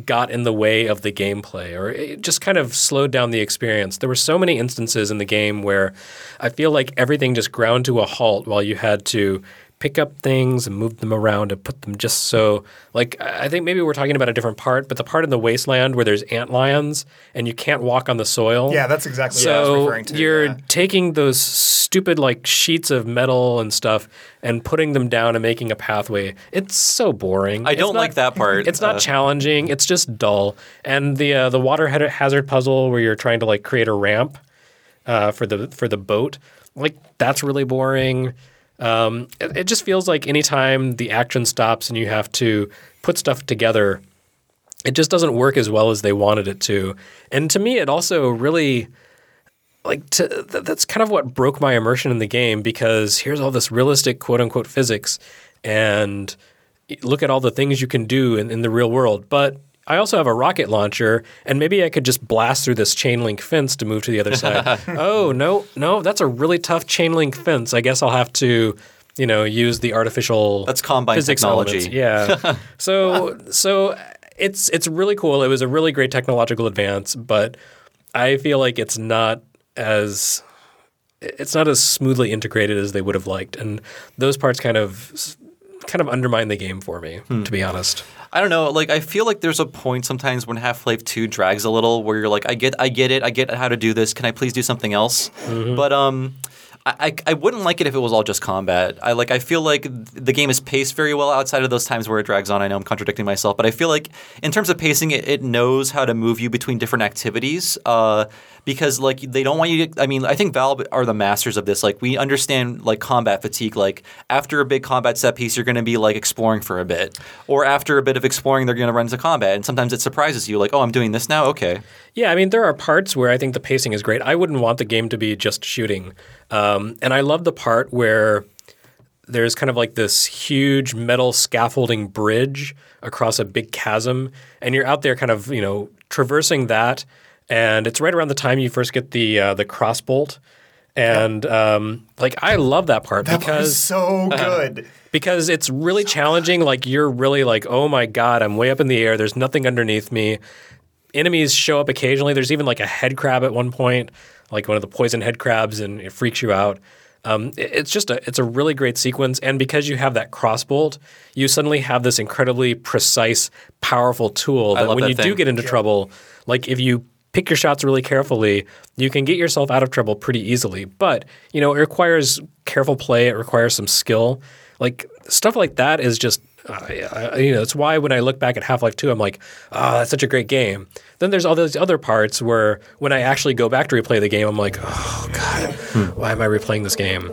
got in the way of the gameplay or it just kind of slowed down the experience. There were so many instances in the game where I feel like everything just ground to a halt while you had to pick up things and move them around and put them just so like I I think maybe we're talking about a different part, but the part in the wasteland where there's ant lions and you can't walk on the soil. Yeah, that's exactly what I was So referring to. you're yeah. taking those stupid like sheets of metal and stuff and putting them down and making a pathway. It's so boring. I It's don't not- like that part. It's not Uh, challenging. It's just dull. And the uh, the water hazard puzzle where you're trying to like create a ramp uh, for the for the boat, like that's really boring. Um, it, it just feels like anytime the action stops and you have to put stuff together, it just doesn't work as well as they wanted it to. And to me, it also really like to, th- that's kind of what broke my immersion in the game because here's all this realistic quote unquote physics and look at all the things you can do in, in the real world. But I also have a rocket launcher, and maybe I could just blast through this chain link fence to move to the other side. oh no, no, that's a really tough chain link fence. I guess I'll have to, you know, use the artificial That's combine physics technology. elements. Yeah. so so it's it's really cool. It was a really great technological advance, but I feel like it's not as it's not as smoothly integrated as they would have liked, and those parts kind of kind of undermine the game for me, Hmm. to be honest. I don't know. Like I feel like there's a point sometimes when Half Life Two drags a little, where you're like, I get, I get it, I get how to do this. Can I please do something else? But um, I, I, I wouldn't like it if it was all just combat. I like. I feel like the game is paced very well outside of those times where it drags on. I know I'm contradicting myself, but I feel like in terms of pacing, it, it knows how to move you between different activities. Uh, because like they don't want you to. I mean, I think Valve are the masters of this. Like we understand like combat fatigue. Like after a big combat set piece, you're going to be like exploring for a bit, or after a bit of exploring, they're going to run into combat, and sometimes it surprises you. Like, oh, I'm doing this now. Okay, Yeah, I mean, there are parts where I think the pacing is great. I wouldn't want the game to be just shooting. Um, and I love the part where there's kind of like this huge metal scaffolding bridge across a big chasm, and you're out there kind of, you know, traversing that. And it's right around the time you first get the uh, the crossbolt. And um, like I love that part That because was so good. because it's really challenging. Like you're really like, oh my god, I'm way up in the air. There's nothing underneath me. Enemies show up occasionally. There's even like a head crab at one point, like one of the poison head crabs, and it freaks you out. Um, it- it's just a it's a really great sequence, and because you have that crossbolt, you suddenly have this incredibly precise, powerful tool that when that you do get into trouble, like if you pick your shots really carefully, you can get yourself out of trouble pretty easily. But you know, it requires careful play. It requires some skill. Like stuff like that is just. Uh, you know, it's why when I look back at Half Life 2, I'm like, oh, that's such a great game. Then there's all those other parts where when I actually go back to replay the game, I'm like, oh, God, why am I replaying this game?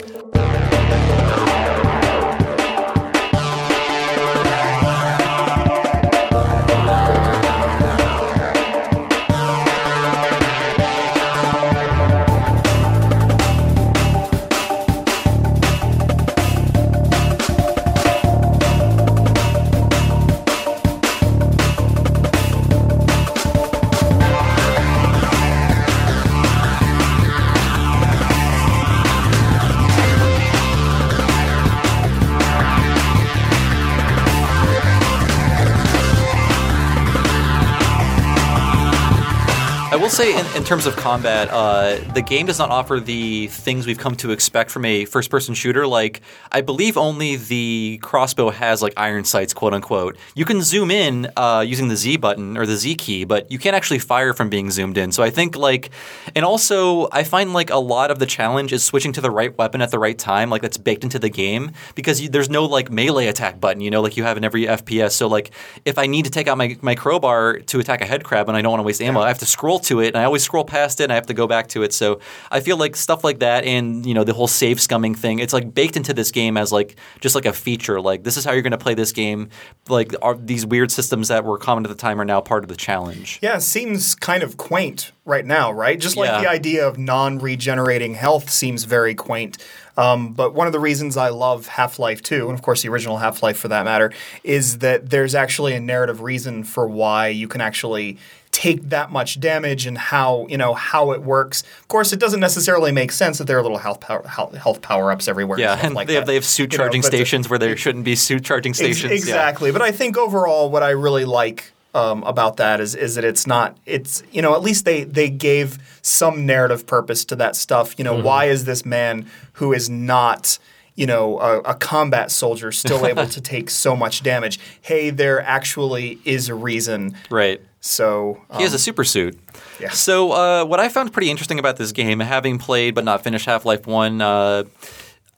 Will say, in, in terms of combat, uh, the game does not offer the things we've come to expect from a first-person shooter. Like, I believe only the crossbow has like iron sights, quote unquote. You can zoom in uh, using the Z button or the Z key, but you can't actually fire from being zoomed in. So I think like, and also I find like a lot of the challenge is switching to the right weapon at the right time. Like that's baked into the game because you, there's no like melee attack button, you know, like you have in every FPS. So like, if I need to take out my, my crowbar to attack a head crab and I don't want to waste ammo, I have to scroll to it, and I always scroll past it, and I have to go back to it. So I feel like stuff like that, and you know the whole save scumming thing, it's like baked into this game as like just like a feature. Like this is how you're going to play this game. Like are these weird systems that were common at the time are now part of the challenge. Yeah, it seems kind of quaint right now, right? Just like Yeah. the idea of non-regenerating health seems very quaint. Um, but one of the reasons I love Half Life 2, and of course the original Half Life for that matter, is that there's actually a narrative reason for why you can actually take that much damage and how you know how it works. Of course, it doesn't necessarily make sense that there are little health power, health, power ups everywhere. Yeah, and, and like they have they have suit You know, charging stations where there shouldn't be suit charging Ex- stations. Yeah. exactly. But I think overall, what I really like um, about that is is that it's not. It's you know at least they they gave some narrative purpose to that stuff. You know, Mm-hmm. why is this man who is not you know, a, a combat soldier still able to take so much damage. Hey, there actually is a reason. Right. So He has um, a super suit. Yeah. So uh, what I found pretty interesting about this game, having played but not finished Half Life One, uh,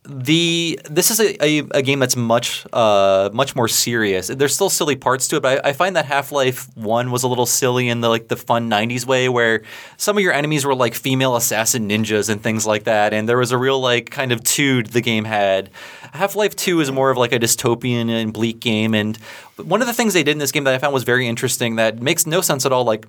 the this is a, a, a game that's much uh, much more serious. There's still silly parts to it, but I, I find that Half Life One was a little silly in the like the fun '90s way, where some of your enemies were like female assassin ninjas and things like that, and there was a real like kind of tude the game had. Half Life Two is more of like a dystopian and bleak game, and one of the things they did in this game that I found was very interesting that makes no sense at all. Like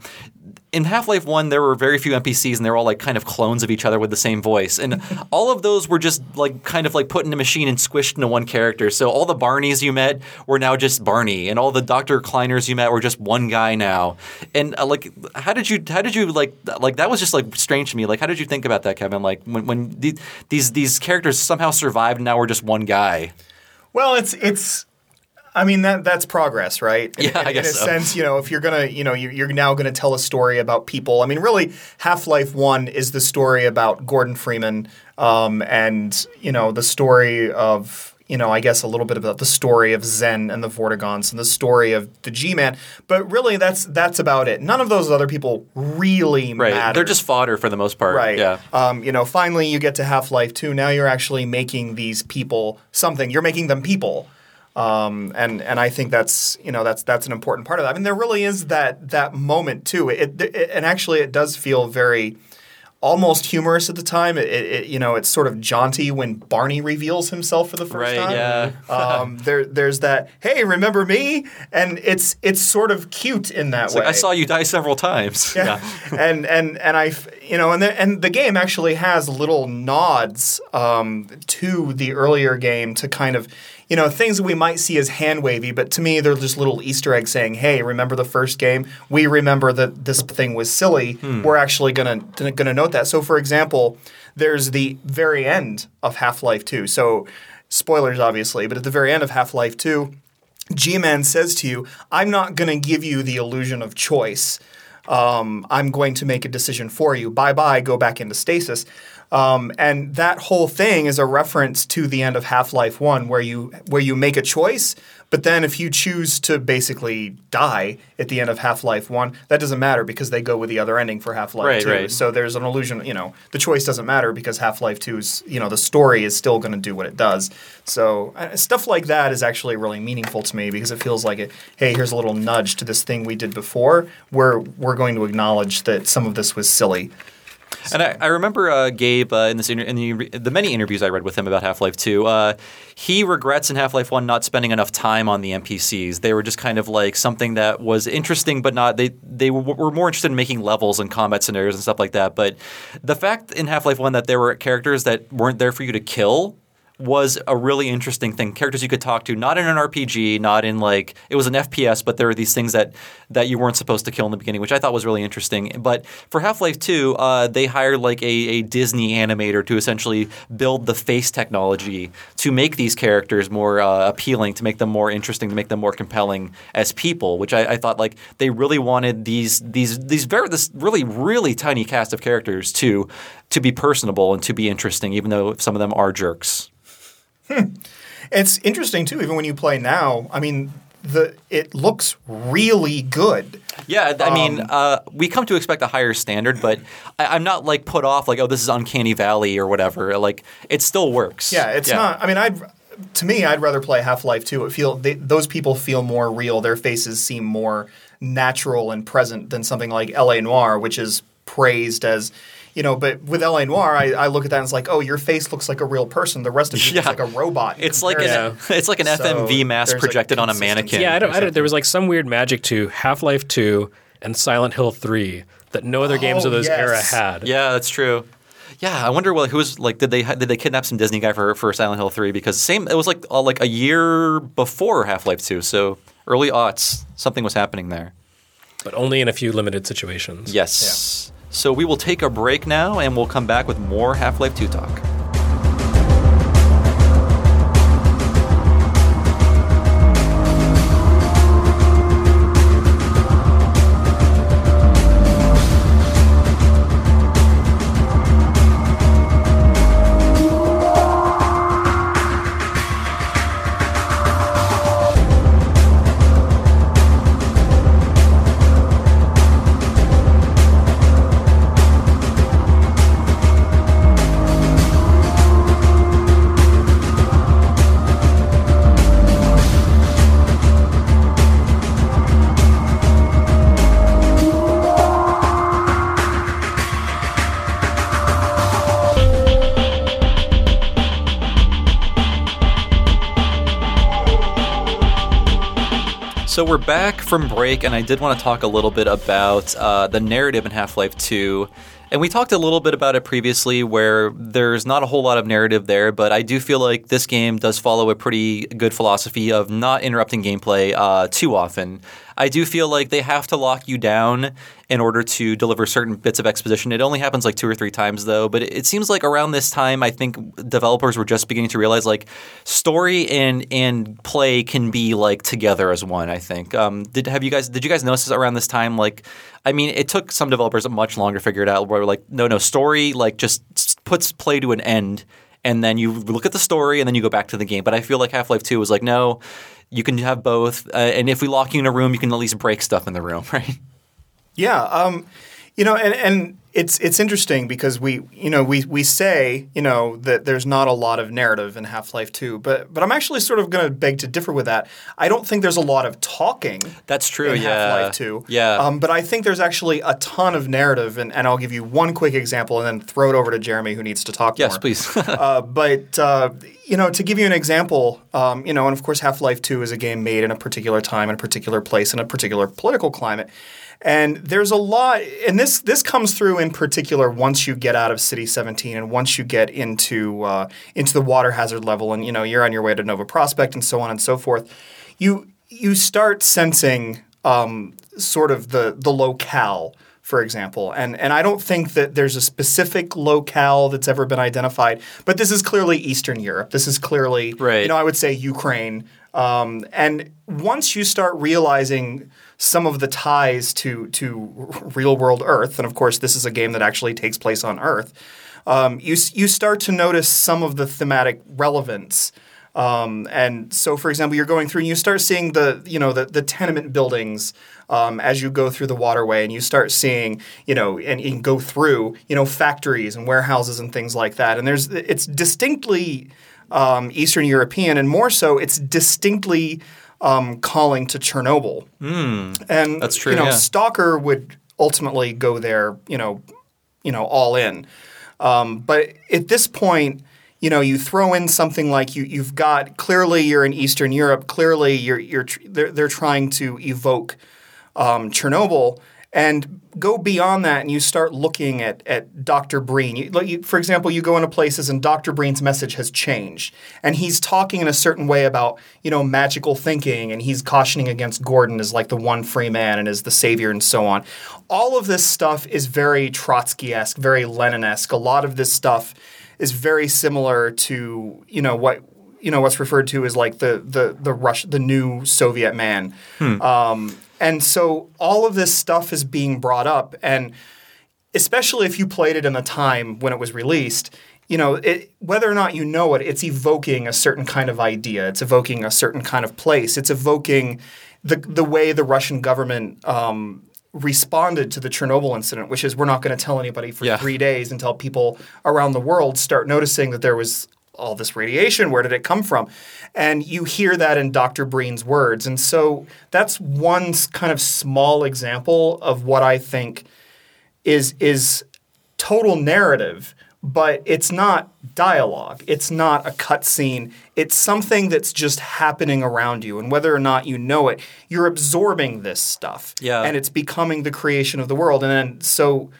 in Half Life 1, there were very few NPCs and they were all like kind of clones of each other with the same voice. And all of those were just like kind of like put in a machine and squished into one character. So all the Barneys you met were now just Barney, and all the Dr. Kleiners you met were just one guy now. And uh, like, how did you, how did you like, like that was just like strange to me. Like, how did you think about that, Kevin? Like, when, when the, these, these characters somehow survived and now we're just one guy. Well, it's it's. I mean that that's progress, right? In, Yeah, I in, guess in a so. sense, you know, if you're gonna, you know, you're, you're now gonna tell a story about people. I mean, really, Half Life One is the story about Gordon Freeman, um, and you know, the story of. You know, I guess a little bit about the story of Xen and the Vortigaunts and the story of the G-Man, but really, that's that's about it. None of those other people really Right. matter. They're just fodder for the most part. Right. Yeah. Um, you know, finally you get to Half Life 2. Now you're actually making these people something. You're making them people. Um, and and I think that's you know that's that's an important part of that. I mean, there really is that that moment too. It, it and actually it does feel very almost humorous at the time. It, it you know it's sort of jaunty when Barney reveals himself for the first Right, time. yeah. um, there there's that hey remember me and it's it's sort of cute in that It's way. like, I saw you die several times. Yeah. and and and I, you know, and the, and the game actually has little nods um, to the earlier game to kind of, you know, things that we might see as hand wavy, but to me they're just little Easter eggs saying, "Hey, remember the first game? We remember that this thing was silly. We're actually gonna gonna note that." So, for example, there's the very end of Half Life Two. So, spoilers, obviously, but at the very end of Half Life Two. G-Man says to you, "I'm not going to give you the illusion of choice. Um, I'm going to make a decision for you. Bye bye. Go back into stasis." Um, and that whole thing is a reference to the end of Half-Life One, where you where you make a choice, but then if you choose to basically die at the end of Half-Life One, that doesn't matter because they go with the other ending for Half-Life Right, Two. right. So there's an illusion. You know, the choice doesn't matter because Half-Life Two's you know the story is still going to do what it does. So uh, stuff like that is actually really meaningful to me because it feels like it. Hey, here's a little nudge to this thing we did before. Where we're going to acknowledge that some of this was silly. And I, I remember uh, Gabe uh, in this inter- in the, the many interviews I read with him about Half Life Two. Uh, he regrets in Half Life One not spending enough time on the NPCs. They were just kind of like something that was interesting, but not they they were, more interested in making levels and combat scenarios and stuff like that. But the fact in Half Life One that there were characters that weren't there for you to kill was a really interesting thing. Characters you could talk to, not in an RPG, not in like it was an FPS, but there were these things that that you weren't supposed to kill in the beginning, which I thought was really interesting. But for Half Life Two, uh, they hired like a, a Disney animator to essentially build the face technology to make these characters more uh, appealing, to make them more interesting, to make them more compelling as people. Which I, I thought like they really wanted these these these very this really really tiny cast of characters to to be personable and to be interesting, even though some of them are jerks. It's interesting too, even when you play now. I mean, the it looks really good. Yeah, I mean, Um, uh, we come to expect a higher standard, but I, I'm not like put off like, oh, this is Uncanny Valley or whatever. Like, it still works. Yeah, it's not. I mean, I'd to me, I'd rather play Half Life Two. It feel they, those people feel more real. Their faces seem more natural and present than something like L.A. Noire, which is praised as. You know, but with L.A. Noire, I, I look at that and it's like, oh, your face looks like a real person. The rest of you Yeah. looks like a robot. It's like an, it's like an So FMV mask there's a projected on a mannequin. Yeah, I don't, I don't. There was like some weird magic to Half Life Two and Silent Hill Three that no other games Oh, of those era had. Yeah, that's true. Yeah, I wonder what who was like. Did they did they kidnap some Disney guy for for Silent Hill three? Because same, it was like uh, like a year before Half Life two, so early aughts. Something was happening there. but only in a few limited situations. Yes. So we will take a break now, and we'll come back with more Half Life two talk. So we're back from break, and I did want to talk a little bit about uh, the narrative in Half Life 2. And we talked a little bit about it previously, where there's not a whole lot of narrative there, but I do feel like this game does follow a pretty good philosophy of not interrupting gameplay uh, too often. I do feel like they have to lock you down in order to deliver certain bits of exposition. It only happens like two or three times though, but it seems like around this time, I think developers were just beginning to realize like story and and play can be like together as one. I think. Um, did have you guys did you guys notice around this time like? I mean, it took some developers much longer to figure it out. Where like, no, no, story like just puts play to an end, and then you look at the story, and then you go back to the game. But I feel like Half Life Two was like, no, you can have both, uh, and if we lock you in a room, you can at least break stuff in the room, right? Yeah, um, you know, and, and it's it's interesting because we you know we we say you know that there's not a lot of narrative in Half Life Two, but but I'm actually sort of going to beg to differ with that. I don't think there's a lot of talking. That's true. In yeah. Half Life Two. Yeah. Um, but I think there's actually a ton of narrative, and, and I'll give you one quick example, and then throw it over to Jeremy, who needs to talk yes, more. please. uh, but uh, you know, to give you an example, um, you know, and of course, Half Life Two is a game made in a particular time, in a particular place, in a particular political climate. And there's a lot, and this this comes through in particular once you get out of City 17 and once you get into uh, into the water hazard level, and you know you're on your way to Nova Prospekt and so on and so forth. You you start sensing um, sort of the the locale for example. And and I don't think that there's a specific locale that's ever been identified, but this is clearly Eastern Europe. This is clearly, right. you know, I would say Ukraine. Um, and once you start realizing some of the ties to to real world Earth, and of course this is a game that actually takes place on Earth, um, you you start to notice some of the thematic relevance. Um, and so, for example, you're going through and you start seeing the you know the, the tenement buildings um, as you go through the waterway, and you start seeing you know and can go through you know factories and warehouses and things like that. And there's it's distinctly um, Eastern European, and more so, it's distinctly um, calling to Chernobyl. Mm, and that's true. You know, yeah. Stalker would ultimately go there. You know, you know, all in. Um, but at this point, you know, you throw in something like you you've got clearly you're in Eastern Europe. Clearly, you're you're they're, they're trying to evoke um, Chernobyl and go beyond that and you start looking at, at Dr. Breen. You, you, for example, you go into places and Dr. Breen's message has changed. And he's talking in a certain way about, you know, magical thinking and he's cautioning against Gordon as like the one free man and as the savior and so on. All of this stuff is very Trotsky-esque, very Lenin-esque. A lot of this stuff is very similar to, you know, what you know what's referred to as like the the the Rush the new Soviet man. Hmm. Um, and so all of this stuff is being brought up, and especially if you played it in a time when it was released, you know, it, whether or not you know it, it's evoking a certain kind of idea. It's evoking a certain kind of place. It's evoking the the way the Russian government um, responded to the Chernobyl incident, which is we're not going to tell anybody for Yeah. three days until people around the world start noticing that there was all this radiation. Where did it come from? And you hear that in Dr. Breen's words. And so that's one kind of small example of what I think is is total narrative, but it's not dialogue. It's not a cutscene. It's something that's just happening around you, and whether or not you know it, you're absorbing this stuff. Yeah. and it's becoming the creation of the world. And then so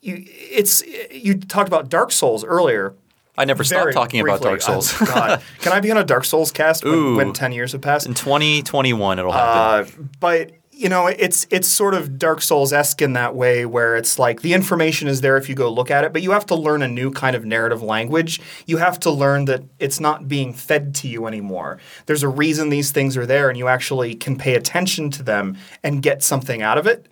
you, it's you talked about Dark Souls earlier. I never stopped talking about. Dark Souls. God. Can I be on a Dark Souls cast when, Ooh. when ten years have passed? In 2021, it'll happen. Uh, but you know, it's it's sort of Dark Souls esque in that way, where it's like the information is there if you go look at it, but you have to learn a new kind of narrative language. You have to learn that it's not being fed to you anymore. There's a reason these things are there, and you actually can pay attention to them and get something out of it.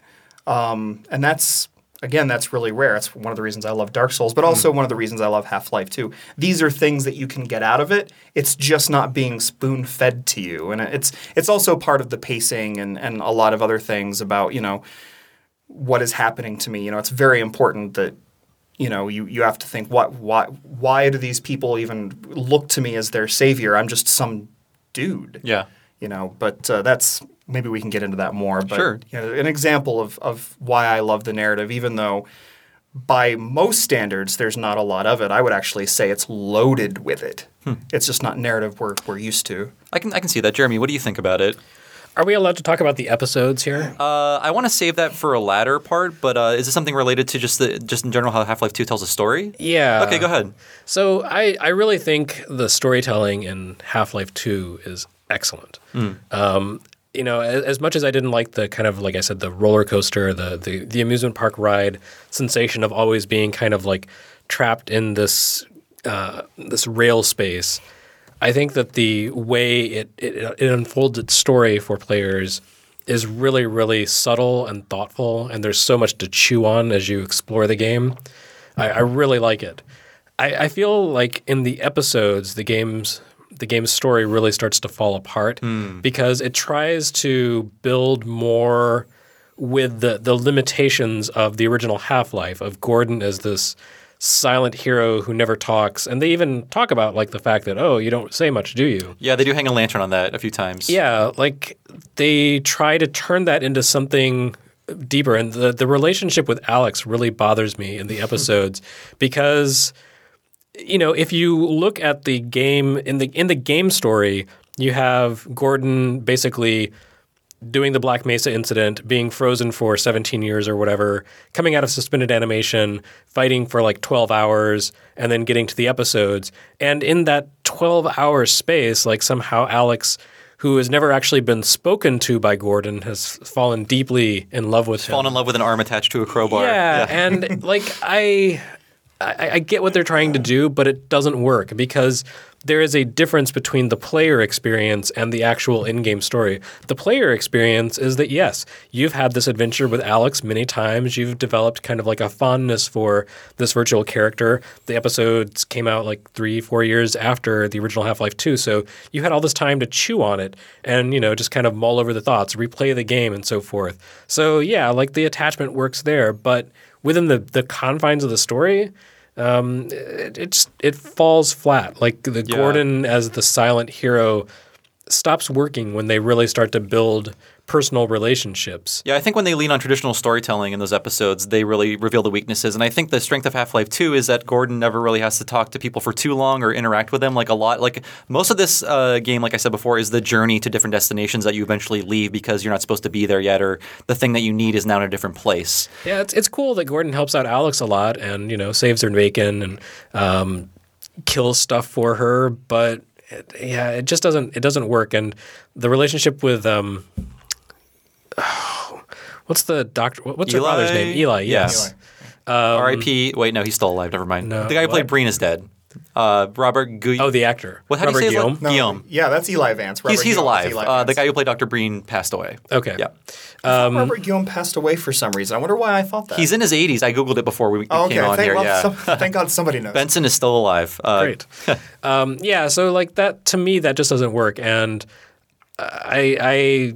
Um, and that's again, that's really rare. It's one of the reasons I love Dark Souls, but also one of the reasons I love Half Life too. These are things that you can get out of it. It's just not being spoon fed to you, and it's it's also part of the pacing and and a lot of other things about you know what is happening to me. You know, it's very important that you know you you have to think what why why do these people even look to me as their savior? I'm just some dude yeah. you know but uh, that's maybe we can get into that more but Sure. you know, an example of, of why i love the narrative even though by most standards there's not a lot of it i would actually say it's loaded with it Hmm. it's just not narrative we're, we're used to I can I can see that. Jeremy, what do you think about it? Are we allowed to talk about the episodes here? Uh, I want to save that for a latter part, but uh, is this something related to just the just in general how Half Life Two tells a story? yeah. Okay, go ahead. So I, I really think the storytelling in Half Life 2 is excellent. Um, you know, as, as much as I didn't like the kind of, like I said, the roller coaster, the, the, the amusement park ride sensation of always being kind of like trapped in this, uh, this rail space, I think that the way it, it, it unfolds its story for players is really, really subtle and thoughtful, and there's so much to chew on as you explore the game. I, I really like it. I, I feel like in the episodes, the game's the game's story really starts to fall apart hmm. because it tries to build more with the the limitations of the original Half Life of Gordon as this silent hero who never talks, and they even talk about like the fact that oh you don't say much, do you? Yeah, they do hang a lantern on that a few times. Yeah, like they try to turn that into something deeper. And the, the relationship with Alyx really bothers me in the episodes because, you know, if you look at the game in the in the game story, you have Gordon basically doing the Black Mesa incident, being frozen for 17 years or whatever, coming out of suspended animation, fighting for like 12 hours, and then getting to the episodes. And in that 12 hour space, like somehow Alyx, who has never actually been spoken to by Gordon, has fallen deeply in love with him. Fallen in love with an arm attached to a crowbar. Yeah, and like I, I, I get what they're trying to do, but it doesn't work because there is a difference between the player experience and the actual in-game story. The player experience is that yes, you've had this adventure with Alyx many times. You've developed kind of like a fondness for this virtual character. The episodes came out like three, four years after the original Half-Life 2, so you had all this time to chew on it and you know just kind of mull over the thoughts, replay the game, and so forth. So yeah, like the attachment works there, but within the the confines of the story, um, it, it just it falls flat. Like the Yeah. Gordon as the silent hero stops working when they really start to build personal relationships. Yeah, I think when they lean on traditional storytelling in those episodes, they really reveal the weaknesses. And I think the strength of Half Life 2 is that Gordon never really has to talk to people for too long or interact with them like a lot. Like most of this uh, game, like I said before, is the journey to different destinations that you eventually leave because you're not supposed to be there yet, or the thing that you need is now in a different place. Yeah, it's it's cool that Gordon helps out Alyx a lot and you know saves her bacon and um, kills stuff for her, but it, yeah, it just doesn't it doesn't work. And the relationship with um, what's the doctor? What's her father's name? Eli. Yeah. Yes. R.I.P. Wait, no, he's still alive. Never mind. No, the guy who played? Breen is dead. Uh, Robert Gu- Oh, the actor. What, how do you say Guillaume. No, Guillaume. Yeah, that's Eli Vance. Robert He's, he's Guillaume alive. Eli Uh, the guy who played Dr. Breen passed away. Okay. Yeah. I thought Robert Guillaume passed away for some reason. I wonder why I thought that. He's in his 80s. I Googled it before we we oh, okay. came on thank, here. well, yeah. some- thank God somebody knows. Benson is still alive. Uh, Great. um, yeah, so like that to me that just doesn't work, and I I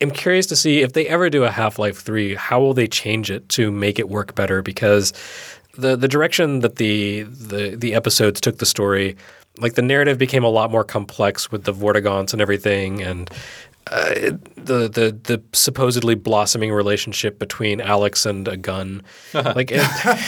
am curious to see if they ever do a Half Life Three, how will they change it to make it work better? Because the the direction that the the the episodes took the story, like the narrative became a lot more complex with the Vortigaunts and everything, and. Uh, the the the supposedly blossoming relationship between Alyx and a gun, like it,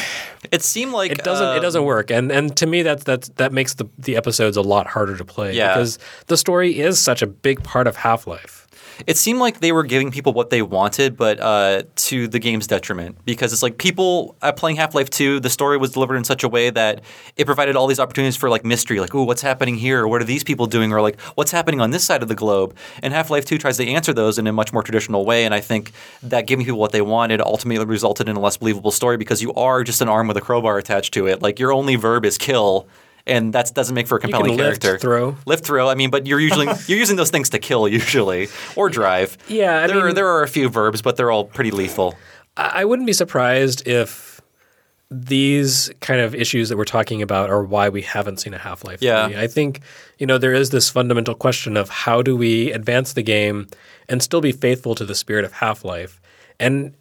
It seemed like it doesn't uh, it doesn't work and and to me that's that's that makes the the episodes a lot harder to play Yeah. because the story is such a big part of Half-Life. It seemed like they were giving people what they wanted, but uh, to the game's detriment. Because it's like people uh, playing Half Life 2, the story was delivered in such a way that it provided all these opportunities for like mystery, like, oh, what's happening here? Or what are these people doing? Or like, what's happening on this side of the globe? And Half Life 2 tries to answer those in a much more traditional way. And I think that giving people what they wanted ultimately resulted in a less believable story because you are just an arm with a crowbar attached to it. Like, your only verb is kill. And that doesn't make for a compelling lift, character. throw. lift, throw. I mean, but you're usually you're using those things to kill usually or drive. Yeah, I there are, there are a few verbs, but they're all pretty lethal. I wouldn't be surprised if these kind of issues that we're talking about are why we haven't seen a Half-Life Yeah. 3. I think, you know, there is this fundamental question of how do we advance the game and still be faithful to the spirit of Half-Life? And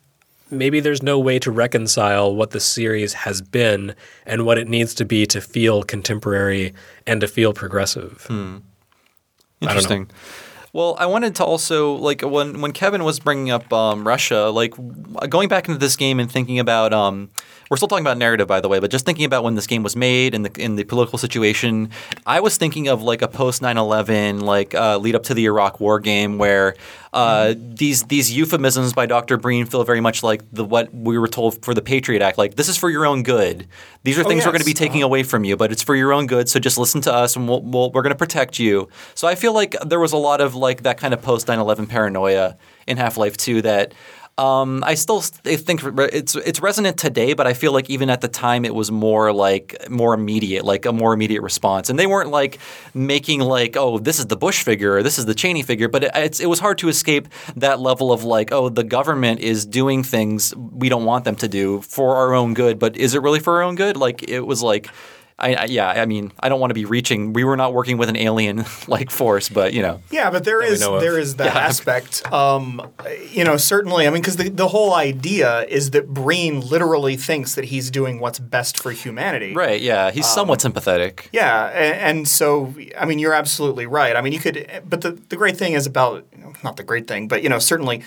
maybe there's no way to reconcile what the series has been and what it needs to be to feel contemporary and to feel progressive. Hmm. Interesting. Well, I wanted to also like when when Kevin was bringing up um, Russia, like going back into this game and thinking about. Um, we're still talking about narrative, by the way, but just thinking about when this game was made and the in the political situation, I was thinking of like a post 9/11, like uh, lead up to the Iraq War game, where uh, these these euphemisms by Dr. Breen feel very much like the what we were told for the Patriot Act. Like this is for your own good. These are things we're going to be yes. taking away from you, but it's for your own good. So just listen to us, and we'll, we'll, we're going to protect you. So I feel like there was a lot of like that kind of post 9/11 paranoia in Half Life 2 that. Um, I still think it's it's resonant today, but I feel like even at the time it was more like more immediate, like a more immediate response. And they weren't like making like, oh, this is the Bush figure, or this is the Cheney figure, but it, it was hard to escape that level of like, oh, the government is doing things we don't want them to do for our own good, but is it really for our own good? Like it was like. I, I, yeah, I mean, I don't want to be reaching. We were not working with an alien like force, but you know, Yeah, but there is there is that aspect. Um, you know, certainly. I mean, because the, the whole idea is that Breen literally thinks that he's doing what's best for humanity. right? Yeah, he's somewhat sympathetic. Yeah, and, and so I mean, you're absolutely right. I mean, you could, but the the great thing is about not the great thing, but you know, certainly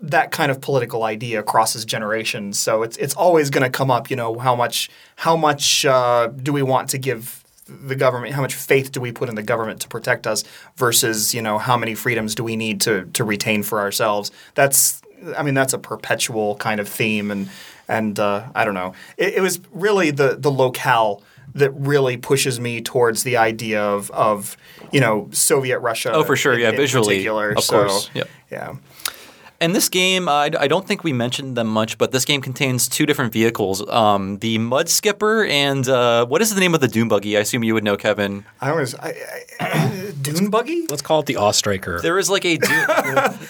that kind of political idea crosses generations. So it's it's always going to come up. You know, how much how much uh, do we want to give the government? How much faith do we put in the government to protect us versus you know how many freedoms do we need to to retain for ourselves? That's I mean, that's a perpetual kind of theme, and and uh, I don't know. It, it was really the the locale that really pushes me towards the idea of of you know Soviet Russia. Oh, for sure. in- Yeah, in visually, particular. of So, course. Yep. Yeah. And this game, I, I don't think we mentioned them much, but this game contains two different vehicles: um, the Mud Skipper and uh, what is the name of the Doom Buggy? I assume you would know, Kevin. I always I, I, Dune buggy. Let's call it the Ostriker. There is like a Doom.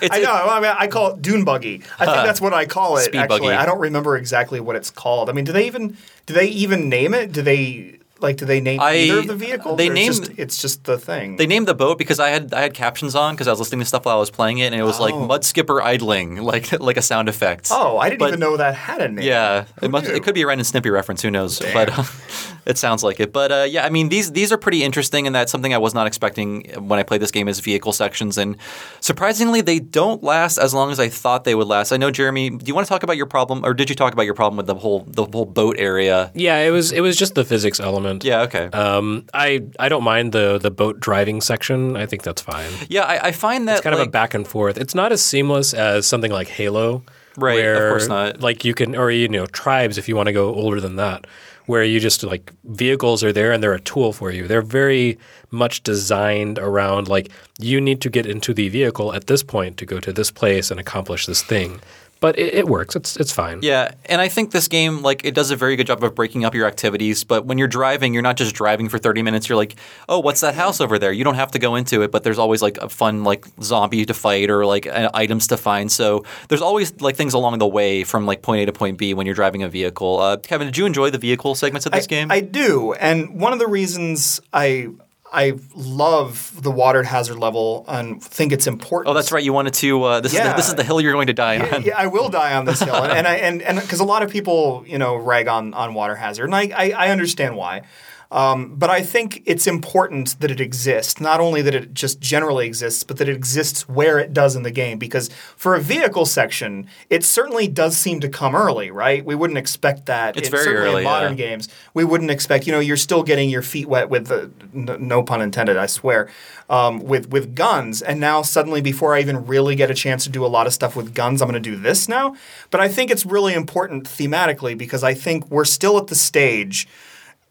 it's, I know. I mean, I call it Dune buggy. I think that's what I call it. Speed actually, buggy. I don't remember exactly what it's called. I mean, do they even do they even name it? Do they like do they name I- either of the vehicles? they or it's named- just, it's just the thing. They named the boat because I had I had captions on because I was listening to stuff while I was playing it, and it was like Oh. Mud Skipper idling, like like a sound effect. oh, I didn't But- even know that had a name. Yeah, Who it, must, knew? it could be a Ren and Stimpy reference. Who knows? But uh, it sounds like it. But uh, yeah, I mean these these are pretty interesting, and that's something I was not expecting when I played this game is vehicle sections. And surprisingly, they don't last as long as I thought they would last. I know, Jeremy. Do you want to talk about your problem, or did you talk about your problem with the whole the whole boat area? yeah, it was it was just the physics element. Yeah. Okay. Um, I I don't mind the the boat driving section. I think that's fine. yeah, I, I find that It's kind of a back and forth. It's not as seamless as something like Halo, Right, of course not. Like you can, or you know, tribes if you want to go older than that, where you just like vehicles are there and they're a tool for you. They're very much designed around like you need to get into the vehicle at this point to go to this place and accomplish this thing. But it, it works. It's it's fine. Yeah, and I think this game like it does a very good job of breaking up your activities. But when you're driving, you're not just driving for 30 minutes. You're like, oh, what's that house over there? You don't have to go into it, but there's always like a fun like zombie to fight or like uh, items to find. So there's always like things along the way from like point A to point B when you're driving a vehicle. Uh, Kevin, did you enjoy the vehicle segments of this I, game? I do, and one of the reasons I I love the water hazard level and think it's important. oh, that's right. You wanted to. Uh, this is the, this is the hill you're going to die Yeah, on. yeah, I will die on this hill, and, and I and and because a lot of people you know rag on on water hazard, and I I, I understand why. Um, but I think it's important that it exists. Not only that it just generally exists, but that it exists where it does in the game. Because for a vehicle section, it certainly does seem to come early, right? We wouldn't expect that. It's in- very certainly early, in modern yeah. games. We wouldn't expect. You know, you're still getting your feet wet with the no pun intended. I swear. Um, with with guns, and now suddenly, before I even really get a chance to do a lot of stuff with guns, I'm going to do this now. But I think it's really important thematically because I think we're still at the stage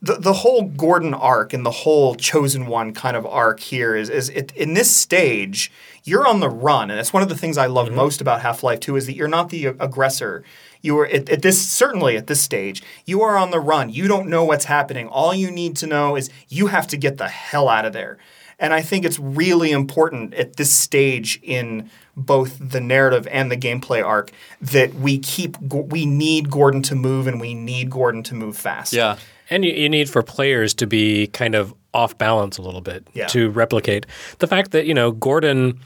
the, the whole Gordon arc and the whole chosen one kind of arc here is is it, in this stage you're on the run and it's one of the things I love mm-hmm. most about Half Life Two is that you're not the aggressor. You are at, at this certainly at this stage you are on the run. You don't know what's happening. All you need to know is you have to get the hell out of there. And I think it's really important at this stage in both the narrative and the gameplay arc that we keep we need Gordon to move and we need Gordon to move fast. Yeah. And you, you need for players to be kind of off balance a little bit Yeah. to replicate the fact that, you know, Gordon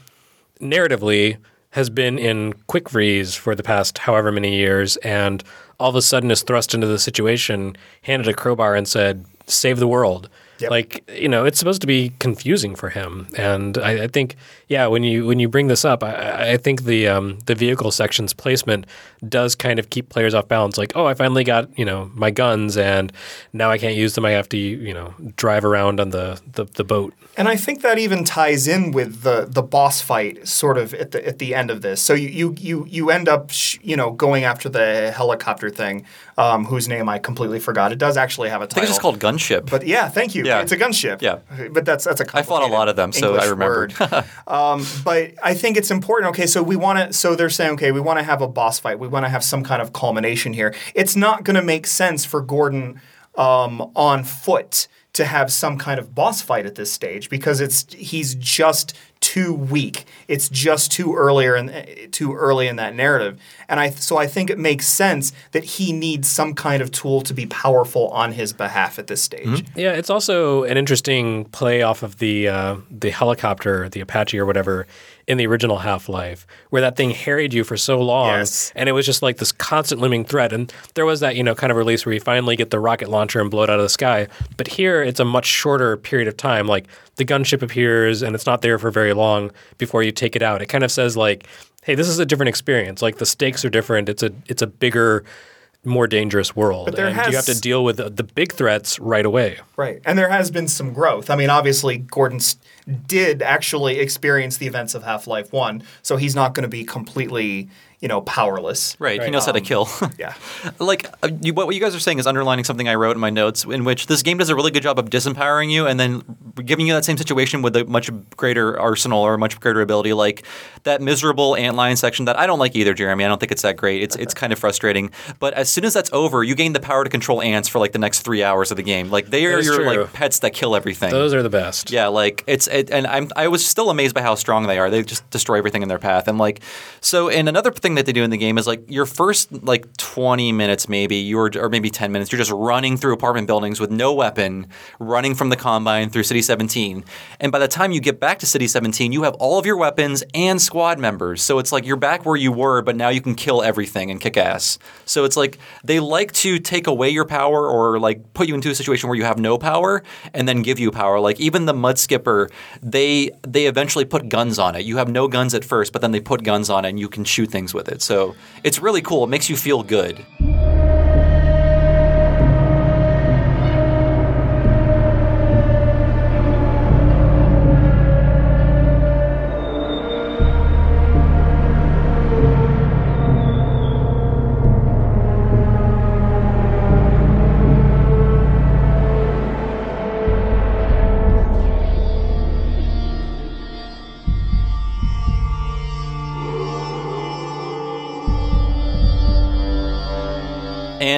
narratively has been in quick freeze for the past however many years and all of a sudden is thrust into the situation, handed a crowbar and said, save the world. Yep. Like you know, it's supposed to be confusing for him, and I, I think yeah, when you when you bring this up, I, I think the um, the vehicle section's placement does kind of keep players off balance. Like oh, I finally got you know my guns, and now I can't use them. I have to you know drive around on the the, the boat. And I think that even ties in with the the boss fight, sort of at the at the end of this. So you you you, you end up sh- you know going after the helicopter thing, um, whose name I completely forgot. It does actually have a title. I think it's called Gunship. But yeah, thank you. Yeah. It's a gunship. Yeah. But that's that's a I fought a lot of them, so I English remembered. word. um, but I think it's important. Okay, so we want to. So they're saying, okay, we want to have a boss fight. We want to have some kind of culmination here. It's not going to make sense for Gordon um, on foot to have some kind of boss fight at this stage because it's he's just too weak. It's just too earlier and too early in that narrative. And I so I think it makes sense that he needs some kind of tool to be powerful on his behalf at this stage. Yeah, it's also an interesting play off of the uh, the helicopter, the Apache or whatever, in the original Half Life, where that thing harried you for so long, Yes. and it was just like this constant looming threat. And there was that you know kind of release where you finally get the rocket launcher and blow it out of the sky. But here, it's a much shorter period of time. Like the gunship appears, and it's not there for very long before you take it out. It kind of says like, "Hey, this is a different experience. Like the stakes are different. It's a it's a bigger." More dangerous world, But there and you have to deal with the, the big threats right away. Right. And there has been some growth. I mean, obviously, Gordon did actually experience the events of Half Life 1, so he's not going to be completely, you know, powerless. Right, he knows how to kill. Yeah. like uh, you, what you guys are saying is underlining something I wrote in my notes, in which this game does a really good job of disempowering you and then giving you that same situation with a much greater arsenal or a much greater ability. Like that miserable antlion section that I don't like either, Jeremy. I don't think it's that great. It's it's kind of frustrating. But as soon as that's over, you gain the power to control ants for like the next three hours of the game. Like they are your true. like pets that kill everything. Those are the best. Yeah, like it's it, and I'm I was still amazed by how strong they are. They just destroy everything in their path. And like so and another thing that they do in the game is like your first like 20 minutes maybe you're or maybe 10 minutes you're just running through apartment buildings with no weapon, running from the combine through City 17. And by the time you get back to City 17, you have all of your weapons and squad members. So it's like you're back where you were, but now you can kill everything and kick ass. So it's like they like to take away your power or like put you into a situation where you have no power and then give you power. Like even the mud skipper, they they eventually put guns on it. You have no guns at first, but then they put guns on it and you can shoot things with it. So it's really cool. It makes you feel good.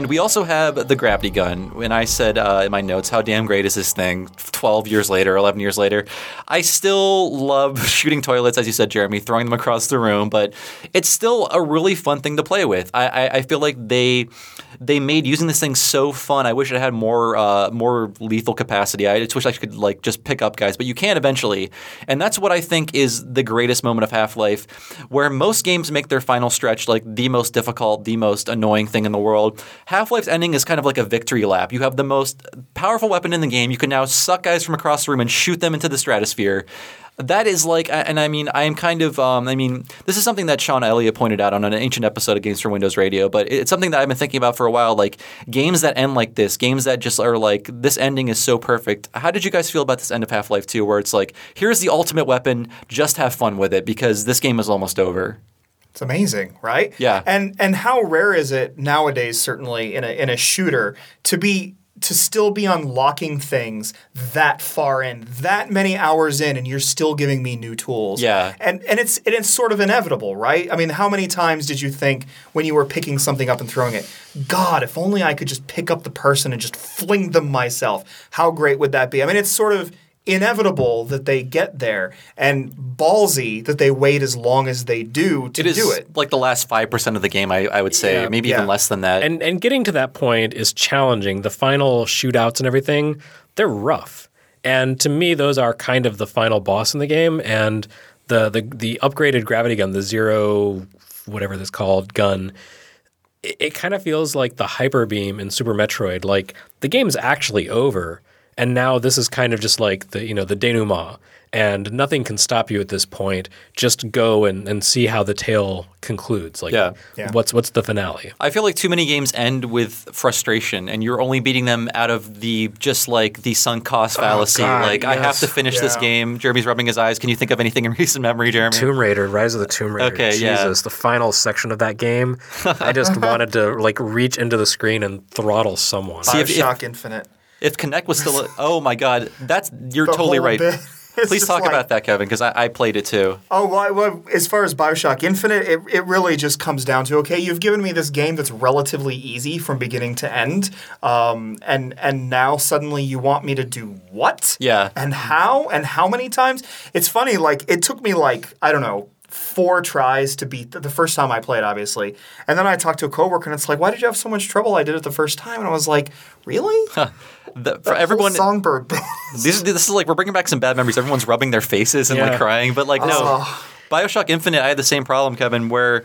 And we also have the gravity gun. When I said uh, in my notes, how damn great is this thing 12 years later, 11 years later, I still love shooting toilets, as you said, Jeremy, throwing them across the room, but it's still a really fun thing to play with. I, I, I feel like they they made using this thing so fun. I wish it had more uh, more lethal capacity. I just wish I could like just pick up guys, but you can eventually. And that's what I think is the greatest moment of Half Life, where most games make their final stretch like the most difficult, the most annoying thing in the world. Half Life's ending is kind of like a victory lap. You have the most powerful weapon in the game. You can now suck guys from across the room and shoot them into the stratosphere. That is like, and I mean, I am kind of, um, I mean, this is something that Shawn Elliott pointed out on an ancient episode of Games for Windows Radio, but it's something that I've been thinking about for a while. Like games that end like this, games that just are like, this ending is so perfect. How did you guys feel about this end of Half Life 2, where it's like, here's the ultimate weapon, just have fun with it because this game is almost over? It's amazing, right? Yeah. And and how rare is it nowadays, certainly in a in a shooter, to be to still be unlocking things that far in, that many hours in, and you're still giving me new tools. Yeah. And and it's and it's sort of inevitable, right? I mean, how many times did you think when you were picking something up and throwing it, God, if only I could just pick up the person and just fling them myself. How great would that be? I mean, it's sort of inevitable that they get there and ballsy that they wait as long as they do to It is do it. like the last 5% of the game, I, I would say, Yeah. maybe Yeah. even less than that. And and getting to that point is challenging. The final shootouts and everything, they're rough. And to me, those are kind of the final boss in the game. And the the, the upgraded gravity gun, the zero whatever this called gun, it, it kind of feels like the hyper beam in Super Metroid. Like the game's actually over. And now this is kind of just like the you know the denouement, and nothing can stop you at this point. Just go and, and see how the tale concludes. Like, Yeah. Yeah. what's what's the finale? I feel like too many games end with frustration, and you're only beating them out of the just like the sunk cost oh, fallacy. God, like I have to finish this game. Jeremy's rubbing his eyes. Can you think of anything in recent memory, Jeremy? Tomb Raider, Rise of the Tomb Raider. Okay, yeah. Jesus, the final section of that game, I just wanted to like reach into the screen and throttle someone. See, if- if- Infinite. If Connect was still, oh my God, that's you're The totally right. bit. It's Please talk like- about that, Kevin, because I, I played it too. Oh, well, well, as far as Bioshock Infinite, it, it really just comes down to okay, you've given me this game that's relatively easy from beginning to end, um, and and now suddenly you want me to do what? Yeah. And how? And how many times? It's funny. Like it took me like I don't know four tries to beat the, the first time I played, obviously, and then I talked to a coworker, and it's like, why did you have so much trouble? I did it the first time, and I was like, really? The, for Whole everyone, songbird. this is this is like we're bringing back some bad memories. Everyone's rubbing their faces and like crying, but like no, Oh. Bioshock Infinite. I had the same problem, Kevin, where.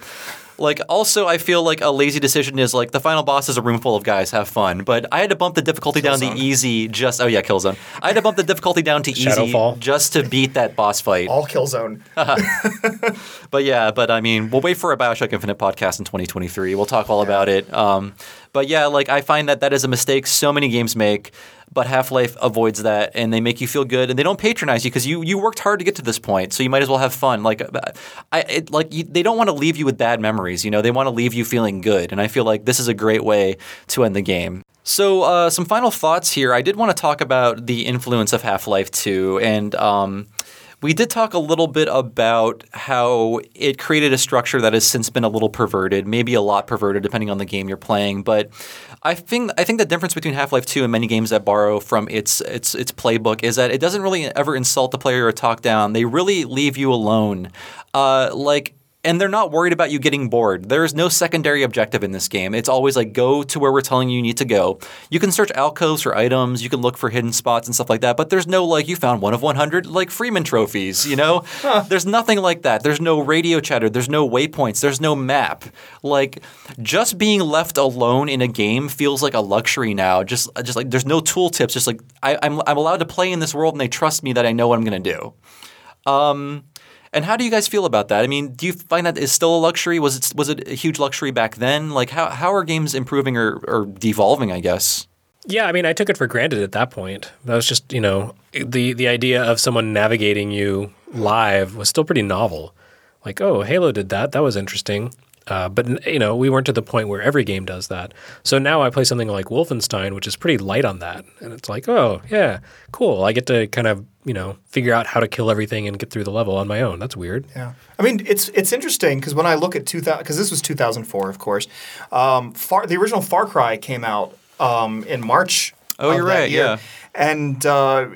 Like also, I feel like a lazy decision is like the final boss is a room full of guys. Have fun, but I had to bump the difficulty down to easy. Just oh yeah, Killzone. I had to bump the difficulty down to easy Shadowfall. just to beat that boss fight. All Killzone. But yeah, but I mean, we'll wait for a Bioshock Infinite podcast in 2023. We'll talk all about it. Um, but yeah, like I find that that is a mistake so many games make. But Half Life avoids that, and they make you feel good, and they don't patronize you because you you worked hard to get to this point, so you might as well have fun. Like, I it, like you, they don't want to leave you with bad memories. You know, they want to leave you feeling good, and I feel like this is a great way to end the game. So, uh, some final thoughts here. I did want to talk about the influence of Half Life 2, and um, we did talk a little bit about how it created a structure that has since been a little perverted, maybe a lot perverted, depending on the game you're playing. But I think I think the difference between Half-Life 2 and many games that borrow from its its its playbook is that it doesn't really ever insult the player or talk down. They really leave you alone. Uh, like and they're not worried about you getting bored. There is no secondary objective in this game. It's always like go to where we're telling you you need to go. You can search alcoves for items, you can look for hidden spots and stuff like that, but there's no like you found one of 100 like Freeman trophies, you know? There's nothing like that. There's no radio chatter, there's no waypoints, there's no map. Like just being left alone in a game feels like a luxury now. Just just like there's no tooltips, just like I, I'm I'm allowed to play in this world and they trust me that I know what I'm going to do. Um, and how do you guys feel about that? I mean, do you find that is still a luxury? Was it was it a huge luxury back then? Like how how are games improving or, or devolving? I guess. Yeah, I mean, I took it for granted at that point. That was just, you know, the the idea of someone navigating you live was still pretty novel. Like, oh, Halo did that. That was interesting. Uh, but you know, we weren't to the point where every game does that. So now I play something like Wolfenstein, which is pretty light on that, and it's like, oh yeah, cool. I get to kind of you know figure out how to kill everything and get through the level on my own. That's weird. Yeah, I mean it's it's interesting because when I look at 2000, because this was 2004, of course, um, Far, the original Far Cry came out um, in March. Oh, of you're that right, year. yeah. and uh,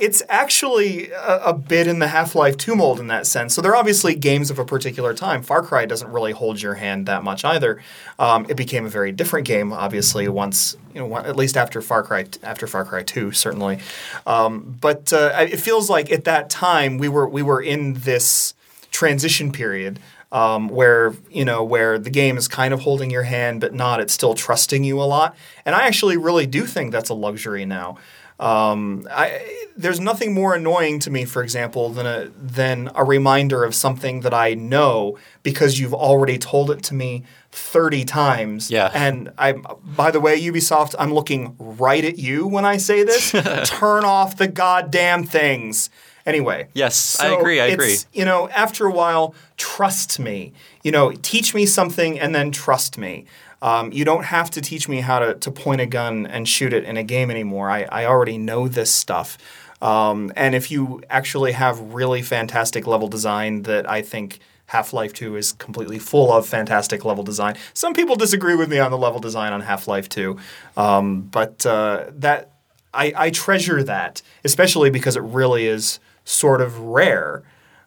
it's actually a, a bit in the Half Life 2 mold in that sense. So they're obviously games of a particular time. Far Cry doesn't really hold your hand that much either. Um, it became a very different game, obviously, once you know, at least after Far Cry after Far Cry 2, certainly. Um, but uh, it feels like at that time we were we were in this transition period um, where you know where the game is kind of holding your hand but not it's still trusting you a lot and i actually really do think that's a luxury now um, I, there's nothing more annoying to me for example than a than a reminder of something that i know because you've already told it to me 30 times Yeah. and i by the way ubisoft i'm looking right at you when i say this turn off the goddamn things anyway Yes, I agree, I agree. it's, you know, after a while, trust me. You know, teach me something and then trust me. Um, you don't have to teach me how to, to point a gun and shoot it in a game anymore. I, I already know this stuff. Um, and if you actually have really fantastic level design that I think Half Life 2 is completely full of fantastic level design. Some people disagree with me on the level design on Half Life 2, um, but uh, that I, I treasure that, especially because it really is sort of rare.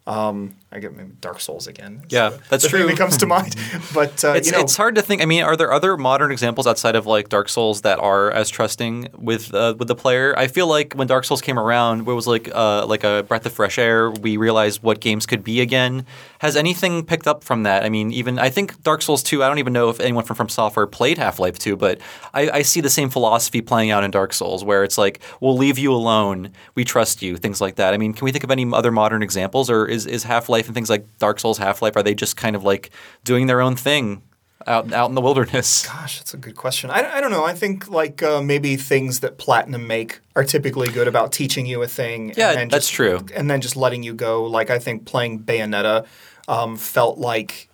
Um, I get maybe Dark Souls again. Yeah, the- that's the thing that comes to mind. But uh, It's, you know, it's hard to think. I mean, are there other modern examples outside of like Dark Souls that are as trusting with uh, with the player? I feel like when Dark Souls came around, it was like uh, like a breath of fresh air. We realized what games could be again. Has anything picked up from that? I mean, even I think Dark Souls two. I don't even know if anyone from From Software played Half Life two, but I, I see the same philosophy playing out in Dark Souls, where it's like we'll leave you alone, we trust you, things like that. I mean, can we think of any other modern examples, or is is Half Life and things like Dark Souls, Half Life, are they just kind of like doing their own thing? out out in the wilderness. Gosh, that's a good question. I, I don't know. I think like uh, maybe things that platinum make are typically good about teaching you a thing. Yeah, and then that's just, true. And then just letting you go. Like I think playing Bayonetta um, felt like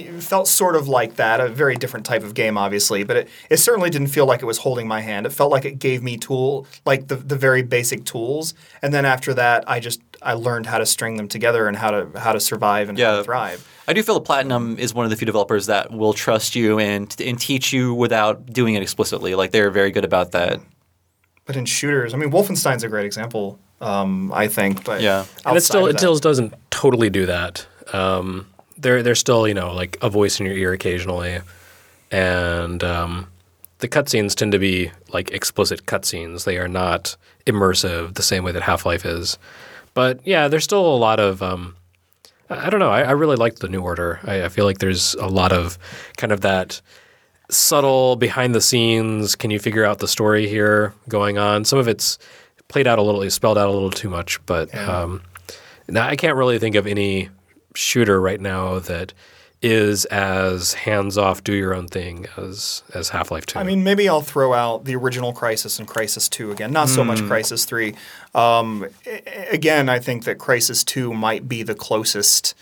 it felt sort of like that. A very different type of game, obviously, but it, it certainly didn't feel like it was holding my hand. It felt like it gave me tool like the the very basic tools, and then after that, I just I learned how to string them together and how to how to survive and how to thrive. I do feel that Platinum is one of the few developers that will trust you and and teach you without doing it explicitly. Like they're very good about that. But in shooters, I mean, Wolfenstein's a great example. Um, I think, but Yeah. and it still it still doesn't totally do that. Um, there there's still you know like a voice in your ear occasionally, and um, the cutscenes tend to be like explicit cutscenes. They are not immersive the same way that Half Life is. But yeah, there's still a lot of um, I don't know. I, I really like the New Order. I, I feel like there's a lot of kind of that subtle behind the scenes. Can you figure out the story here going on? Some of it's played out a little, spelled out a little too much, but um, now I can't really think of any shooter right now that is as hands off, do your own thing as as Half Life Two. I mean, maybe I'll throw out the original Crysis and Crysis 2 again. Not so Hmm. much Crysis 3. Um, again, I think that Crysis 2 might be the closest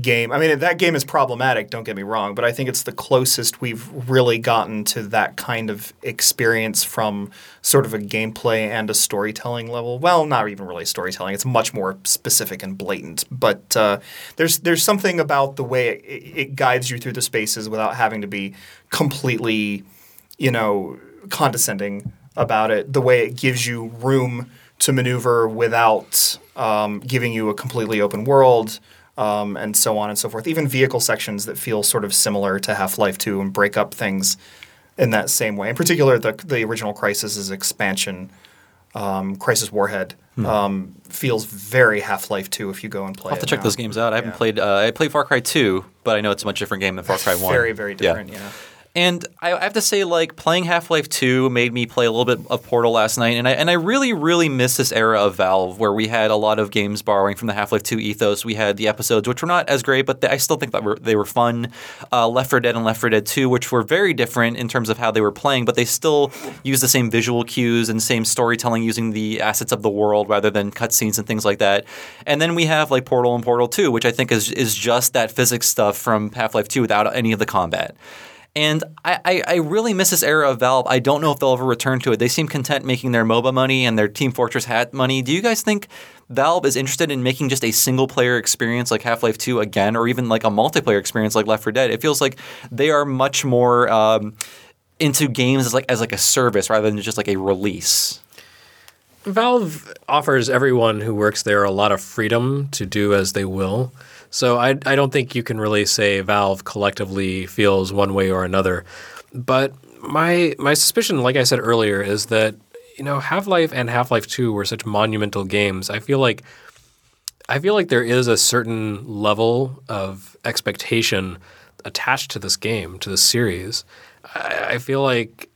game. I mean, that game is problematic, don't get me wrong, but I think it's the closest we've really gotten to that kind of experience from sort of a gameplay and a storytelling level. Well, not even really storytelling. It's much more specific and blatant. But uh, there's there's something about the way it, it guides you through the spaces without having to be completely you know, condescending about it, the way it gives you room to maneuver without um, giving you a completely open world, um, and so on and so forth. Even vehicle sections that feel sort of similar to Half Life 2 and break up things in that same way. In particular, the, the original Crysis's expansion, um, Crysis Warhead, um, feels very Half Life 2 if you go and play Hmm. I'll have it to check now. those games out. I haven't Yeah. played. Uh, I played Far Cry Two, but I know it's a much different game than Far Cry One. Very, very different, yeah. And I, have to say, like playing Half Life Two made me play a little bit of Portal last night, and I and I really, really miss this era of Valve where we had a lot of games borrowing from the Half Life Two ethos. We had the episodes, which were not as great, but they, I still think that were, they were fun. Uh, Left 4 Dead and Left 4 Dead Two, which were very different in terms of how they were playing, but they still used the same visual cues and same storytelling using the assets of the world rather than cutscenes and things like that. And then we have like Portal and Portal Two, which I think is is just that physics stuff from Half Life Two without any of the combat. And I, I, I really miss this era of Valve. I don't know if they'll ever return to it. They seem content making their MOBA money and their Team Fortress hat money. Do you guys think Valve is interested in making just a single player experience like Half Life 2 again, or even like a multiplayer experience like Left 4 Dead? It feels like they are much more um, into games as like as like a service rather than just like a release. Valve offers everyone who works there a lot of freedom to do as they will. So I, I don't think you can really say Valve collectively feels one way or another. But my my suspicion, like I said earlier, is that you know Half Life and Half Life Two were such monumental games. I feel like I feel like there is a certain level of expectation attached to this game, to this series. I, I feel like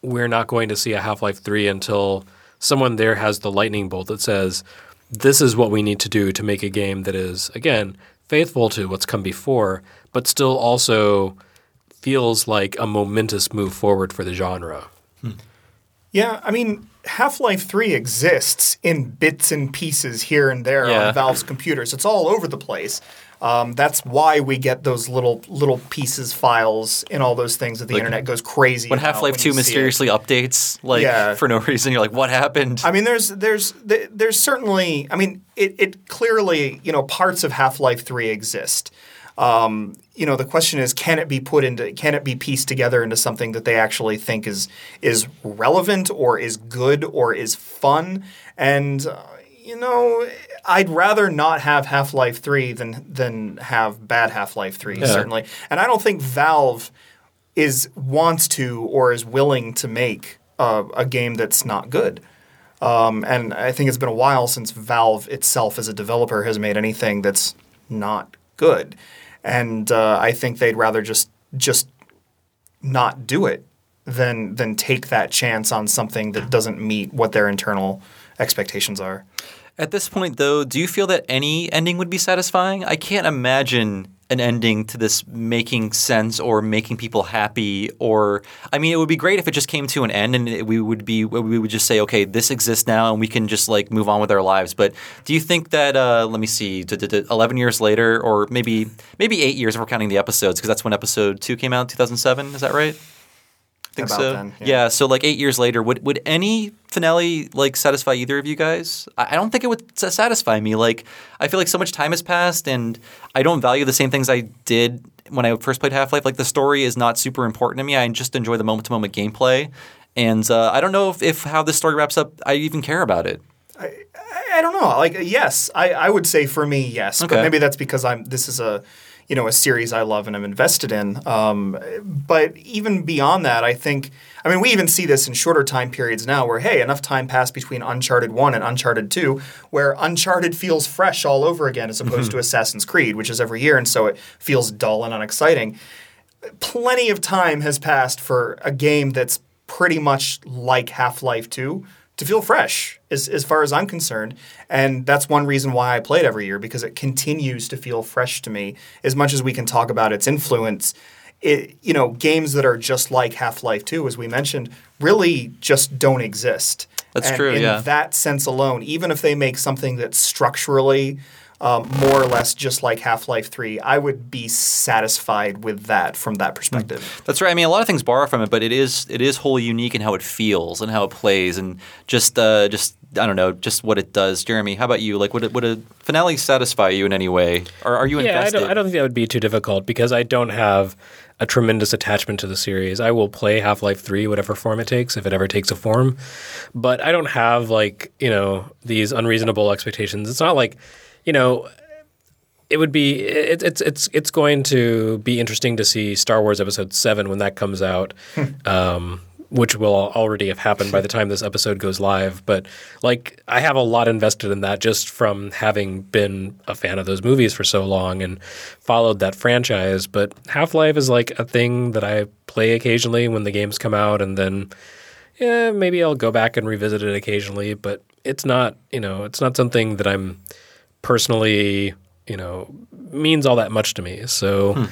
we're not going to see a Half Life 3 until someone there has the lightning bolt that says, this is what we need to do to make a game that is, again, faithful to what's come before, but still also feels like a momentous move forward for the genre. Hmm. Yeah, I mean, Half Life 3 exists in bits and pieces here and there Yeah. on Valve's computers. It's all over the place. Um, that's why we get those little little pieces files and all those things that the internet goes crazy. When Half Life 2 you see it. mysteriously updates like Yeah. for no reason, you're like, what happened? I mean, there's there's there's certainly. I mean, it, it clearly you know parts of Half Life Three exist. Um, you know, the question is, can it be put into, can it be pieced together into something that they actually think is is relevant or is good or is fun? And uh, you know, I'd rather not have Half Life Three than than have bad Half Life Three certainly, and I don't think Valve is wants to or is willing to make uh, a game that's not good. Um, and I think it's been a while since Valve itself, as a developer, has made anything that's not good. And uh, I think they'd rather just just not do it than than take that chance on something that doesn't meet what their internal expectations are. At this point, though, do you feel that any ending would be satisfying? I can't imagine an ending to this making sense or making people happy. Or, I mean, it would be great if it just came to an end and it, we would be, we would just say, okay, this exists now and we can just like move on with our lives. But do you think that, uh, let me see, d- d- d- 11 years later, or maybe maybe eight years if we're counting the episodes, because that's when episode two came out, 2007, is that right? I think so. then, yeah. yeah. So like eight years later, would would any finale like satisfy either of you guys? I, I don't think it would satisfy me. Like I feel like so much time has passed, and I don't value the same things I did when I first played Half Life. Like the story is not super important to me. I just enjoy the moment to moment gameplay, and uh, I don't know if, if how this story wraps up. I even care about it. I, I don't know. Like, yes, I, I would say for me, yes. But Okay. maybe that's because I'm. This is a, you know, a series I love and I'm invested in. Um, but even beyond that, I think. I mean, we even see this in shorter time periods now, where hey, enough time passed between Uncharted One and Uncharted Two, where Uncharted feels fresh all over again, as opposed to Assassin's Creed, which is every year, and so it feels dull and unexciting. Plenty of time has passed for a game that's pretty much like Half Life Two to feel fresh as, as far as I'm concerned. And that's one reason why I play it every year because it continues to feel fresh to me. As much as we can talk about its influence, it, you know, games that are just like Half Life 2, as we mentioned, really just don't exist. That's And true, In yeah. that sense alone, even if they make something that's structurally um, more or less just like Half Life 3, I would be satisfied with that from that perspective. That's right. I mean, a lot of things borrow from it, but it is it is wholly unique in how it feels and how it plays, and just uh, just I don't know, just what it does. Jeremy, how about you? Like, would it, would a finale satisfy you in any way, or are you Yeah, I invested? don't, I don't think that would be too difficult because I don't have a tremendous attachment to the series. I will play Half Life 3, whatever form it takes, if it ever takes a form. But I don't have, like, you know, these unreasonable expectations. It's not like, you know, it would be it, it's it's it's going to be interesting to see Star Wars Episode Seven when that comes out, um, which will already have happened by the time this episode goes live. But like, I have a lot invested in that just from having been a fan of those movies for so long and followed that franchise. But Half Life is like a thing that I play occasionally when the games come out, and then yeah, maybe I'll go back and revisit it occasionally. But it's not you know it's not something that I'm personally, you know, means all that much to me. So hmm.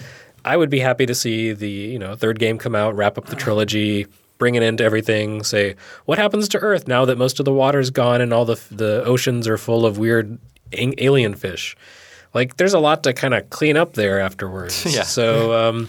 I would be happy to see the, you know, third game come out, wrap up the trilogy, bring it into everything, say, what happens to Earth now that most of the water's gone and all the the oceans are full of weird alien fish? Like there's a lot to kind of clean up there afterwards. Yeah. So um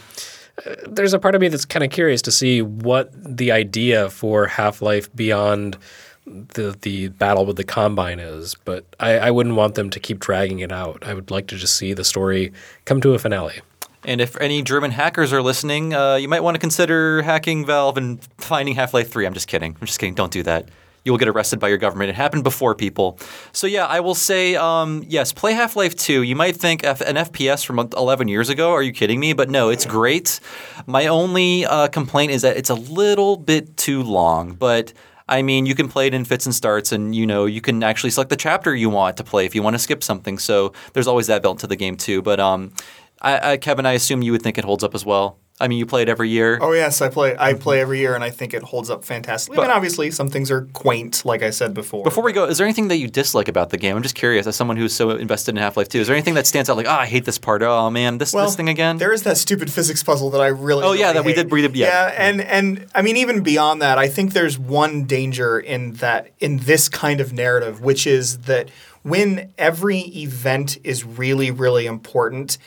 there's a part of me that's kind of curious to see what the idea for Half Life beyond the the battle with the Combine is. But I, I wouldn't want them to keep dragging it out. I would like to just see the story come to a finale. And if any German hackers are listening, uh, you might want to consider hacking Valve and finding Half Life 3. I'm just kidding. I'm just kidding. Don't do that. You will get arrested by your government. It happened before, people. So, yeah, I will say um, yes, play Half Life 2. You might think F- an FPS from 11 years ago. Are you kidding me? But no, it's great. My only uh, complaint is that it's a little bit too long. But I mean, you can play it in fits and starts, and you know, you can actually select the chapter you want to play if you want to skip something. So there's always that built into the game too. But um, I, I, Kevin, I assume you would think it holds up as well. I mean, you play it every year. Oh yes, I play. I play every year, and I think it holds up fantastically. I mean, obviously, some things are quaint, like I said before. Before we go, is there anything that you dislike about the game? I'm just curious, as someone who's so invested in Half Life 2, is there anything that stands out like, oh, I hate this part. Oh man, this well, this thing again. There is that stupid physics puzzle that I really. Oh, yeah, really that we hate. did- we did- yeah. and and I mean, even beyond that, I think there's one danger in that in this kind of narrative, which is that when every event is really really important,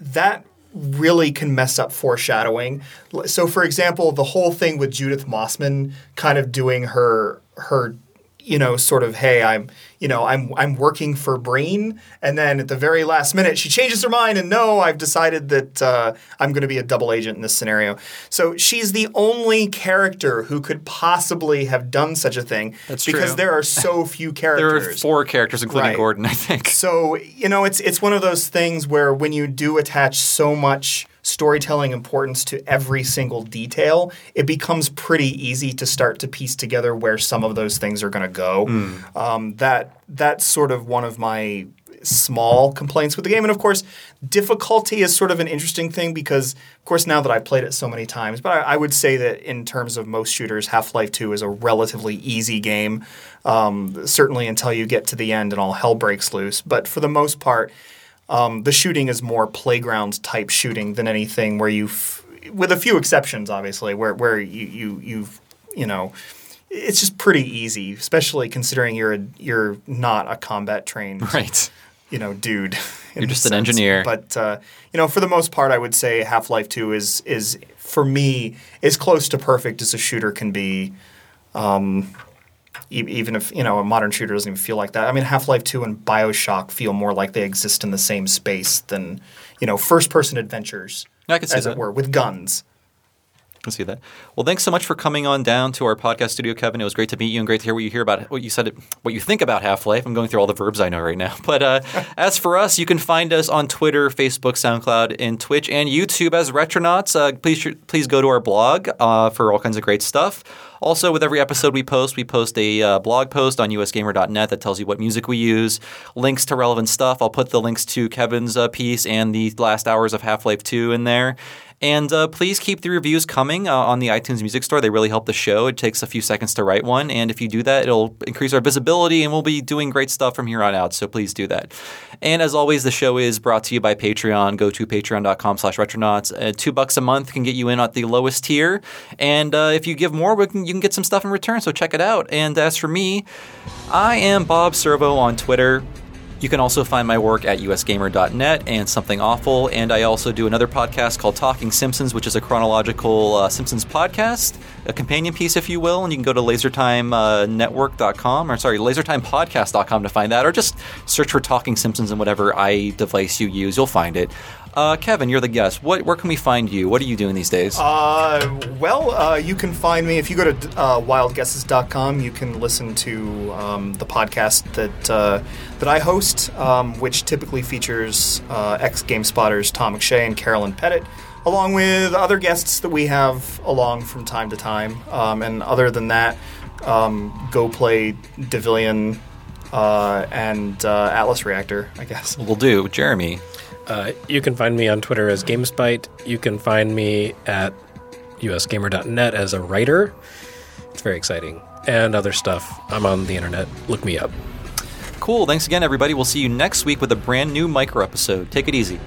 that really can mess up foreshadowing. So, for example, the whole thing with Judith Mossman kind of doing her her you know, sort of, hey, I'm, you know, I'm I'm working for Breen, and then at the very last minute, she changes her mind, and no, I've decided that uh, I'm going to be a double agent in this scenario. So she's the only character who could possibly have done such a thing. That's because true. there are so few characters. There are four characters, including Right. Gordon, I think. So you know, it's it's one of those things where when you do attach so much storytelling importance to every single detail, it becomes pretty easy to start to piece together where some of those things are going to go. Um, that that's sort of one of my small complaints with the game, and of course, difficulty is sort of an interesting thing because, of course, now that I've played it so many times, but I, I would say that in terms of most shooters, Half Life Two is a relatively easy game. Um, certainly until you get to the end and all hell breaks loose. But for the most part, um, the shooting is more playground type shooting than anything where you, f- with a few exceptions, obviously, where where you you you've you know. It's just pretty easy, especially considering you're a, you're not a combat trained Right. you know, dude. You're just an sense. engineer. But uh, you know, for the most part, I would say Half Life Two is is for me as close to perfect as a shooter can be. Um, e- even if you know a modern shooter doesn't even feel like that. I mean, Half Life Two and Bioshock feel more like they exist in the same space than you know first person adventures, I can see as that. it were, with guns. I can see that. Well, thanks so much for coming on down to our podcast studio, Kevin. It was great to meet you and great to hear what you hear about what you said, what you think about Half Life. I'm going through all the verbs I know right now. But uh, as for us, you can find us on Twitter, Facebook, SoundCloud, and Twitch and YouTube as Retronauts. Uh, please, please go to our blog uh, for all kinds of great stuff. Also, with every episode we post, we post a uh, blog post on usgamer.net that tells you what music we use, links to relevant stuff. I'll put the links to Kevin's uh, piece and the last hours of Half Life 2 in there. And uh, please keep the reviews coming uh, on the iTunes Music Store. They really help the show. It takes a few seconds to write one. And if you do that, it'll increase our visibility and we'll be doing great stuff from here on out. So please do that. And as always, the show is brought to you by Patreon. Go to patreon.com slash retronauts. Uh, two bucks a month can get you in at the lowest tier. And uh, if you give more, can, you can get some stuff in return. So check it out. And as for me, I am Bob Servo on Twitter. You can also find my work at usgamer.net and Something Awful. And I also do another podcast called Talking Simpsons, which is a chronological uh, Simpsons podcast, a companion piece, if you will. And you can go to lasertimenetwork.com, or sorry, lasertimepodcast.com to find that, or just search for Talking Simpsons in whatever i device you use. You'll find it. Uh, Kevin, you're the guest. What, where can we find you? What are you doing these days? Uh, well, uh, you can find me if you go to uh, wildguesses.com. You can listen to um, the podcast that uh, that I host, um, which typically features uh, ex Game Spotters Tom McShea and Carolyn Petit, along with other guests that we have along from time to time. Um, and other than that, um, go play Devilian uh, and uh, Atlas Reactor, I guess. We'll do. Jeremy. Uh, you can find me on Twitter as GameSpite. You can find me at usgamer.net as a writer. It's very exciting. And other stuff. I'm on the internet. Look me up. Cool. Thanks again, everybody. We'll see you next week with a brand new micro episode. Take it easy.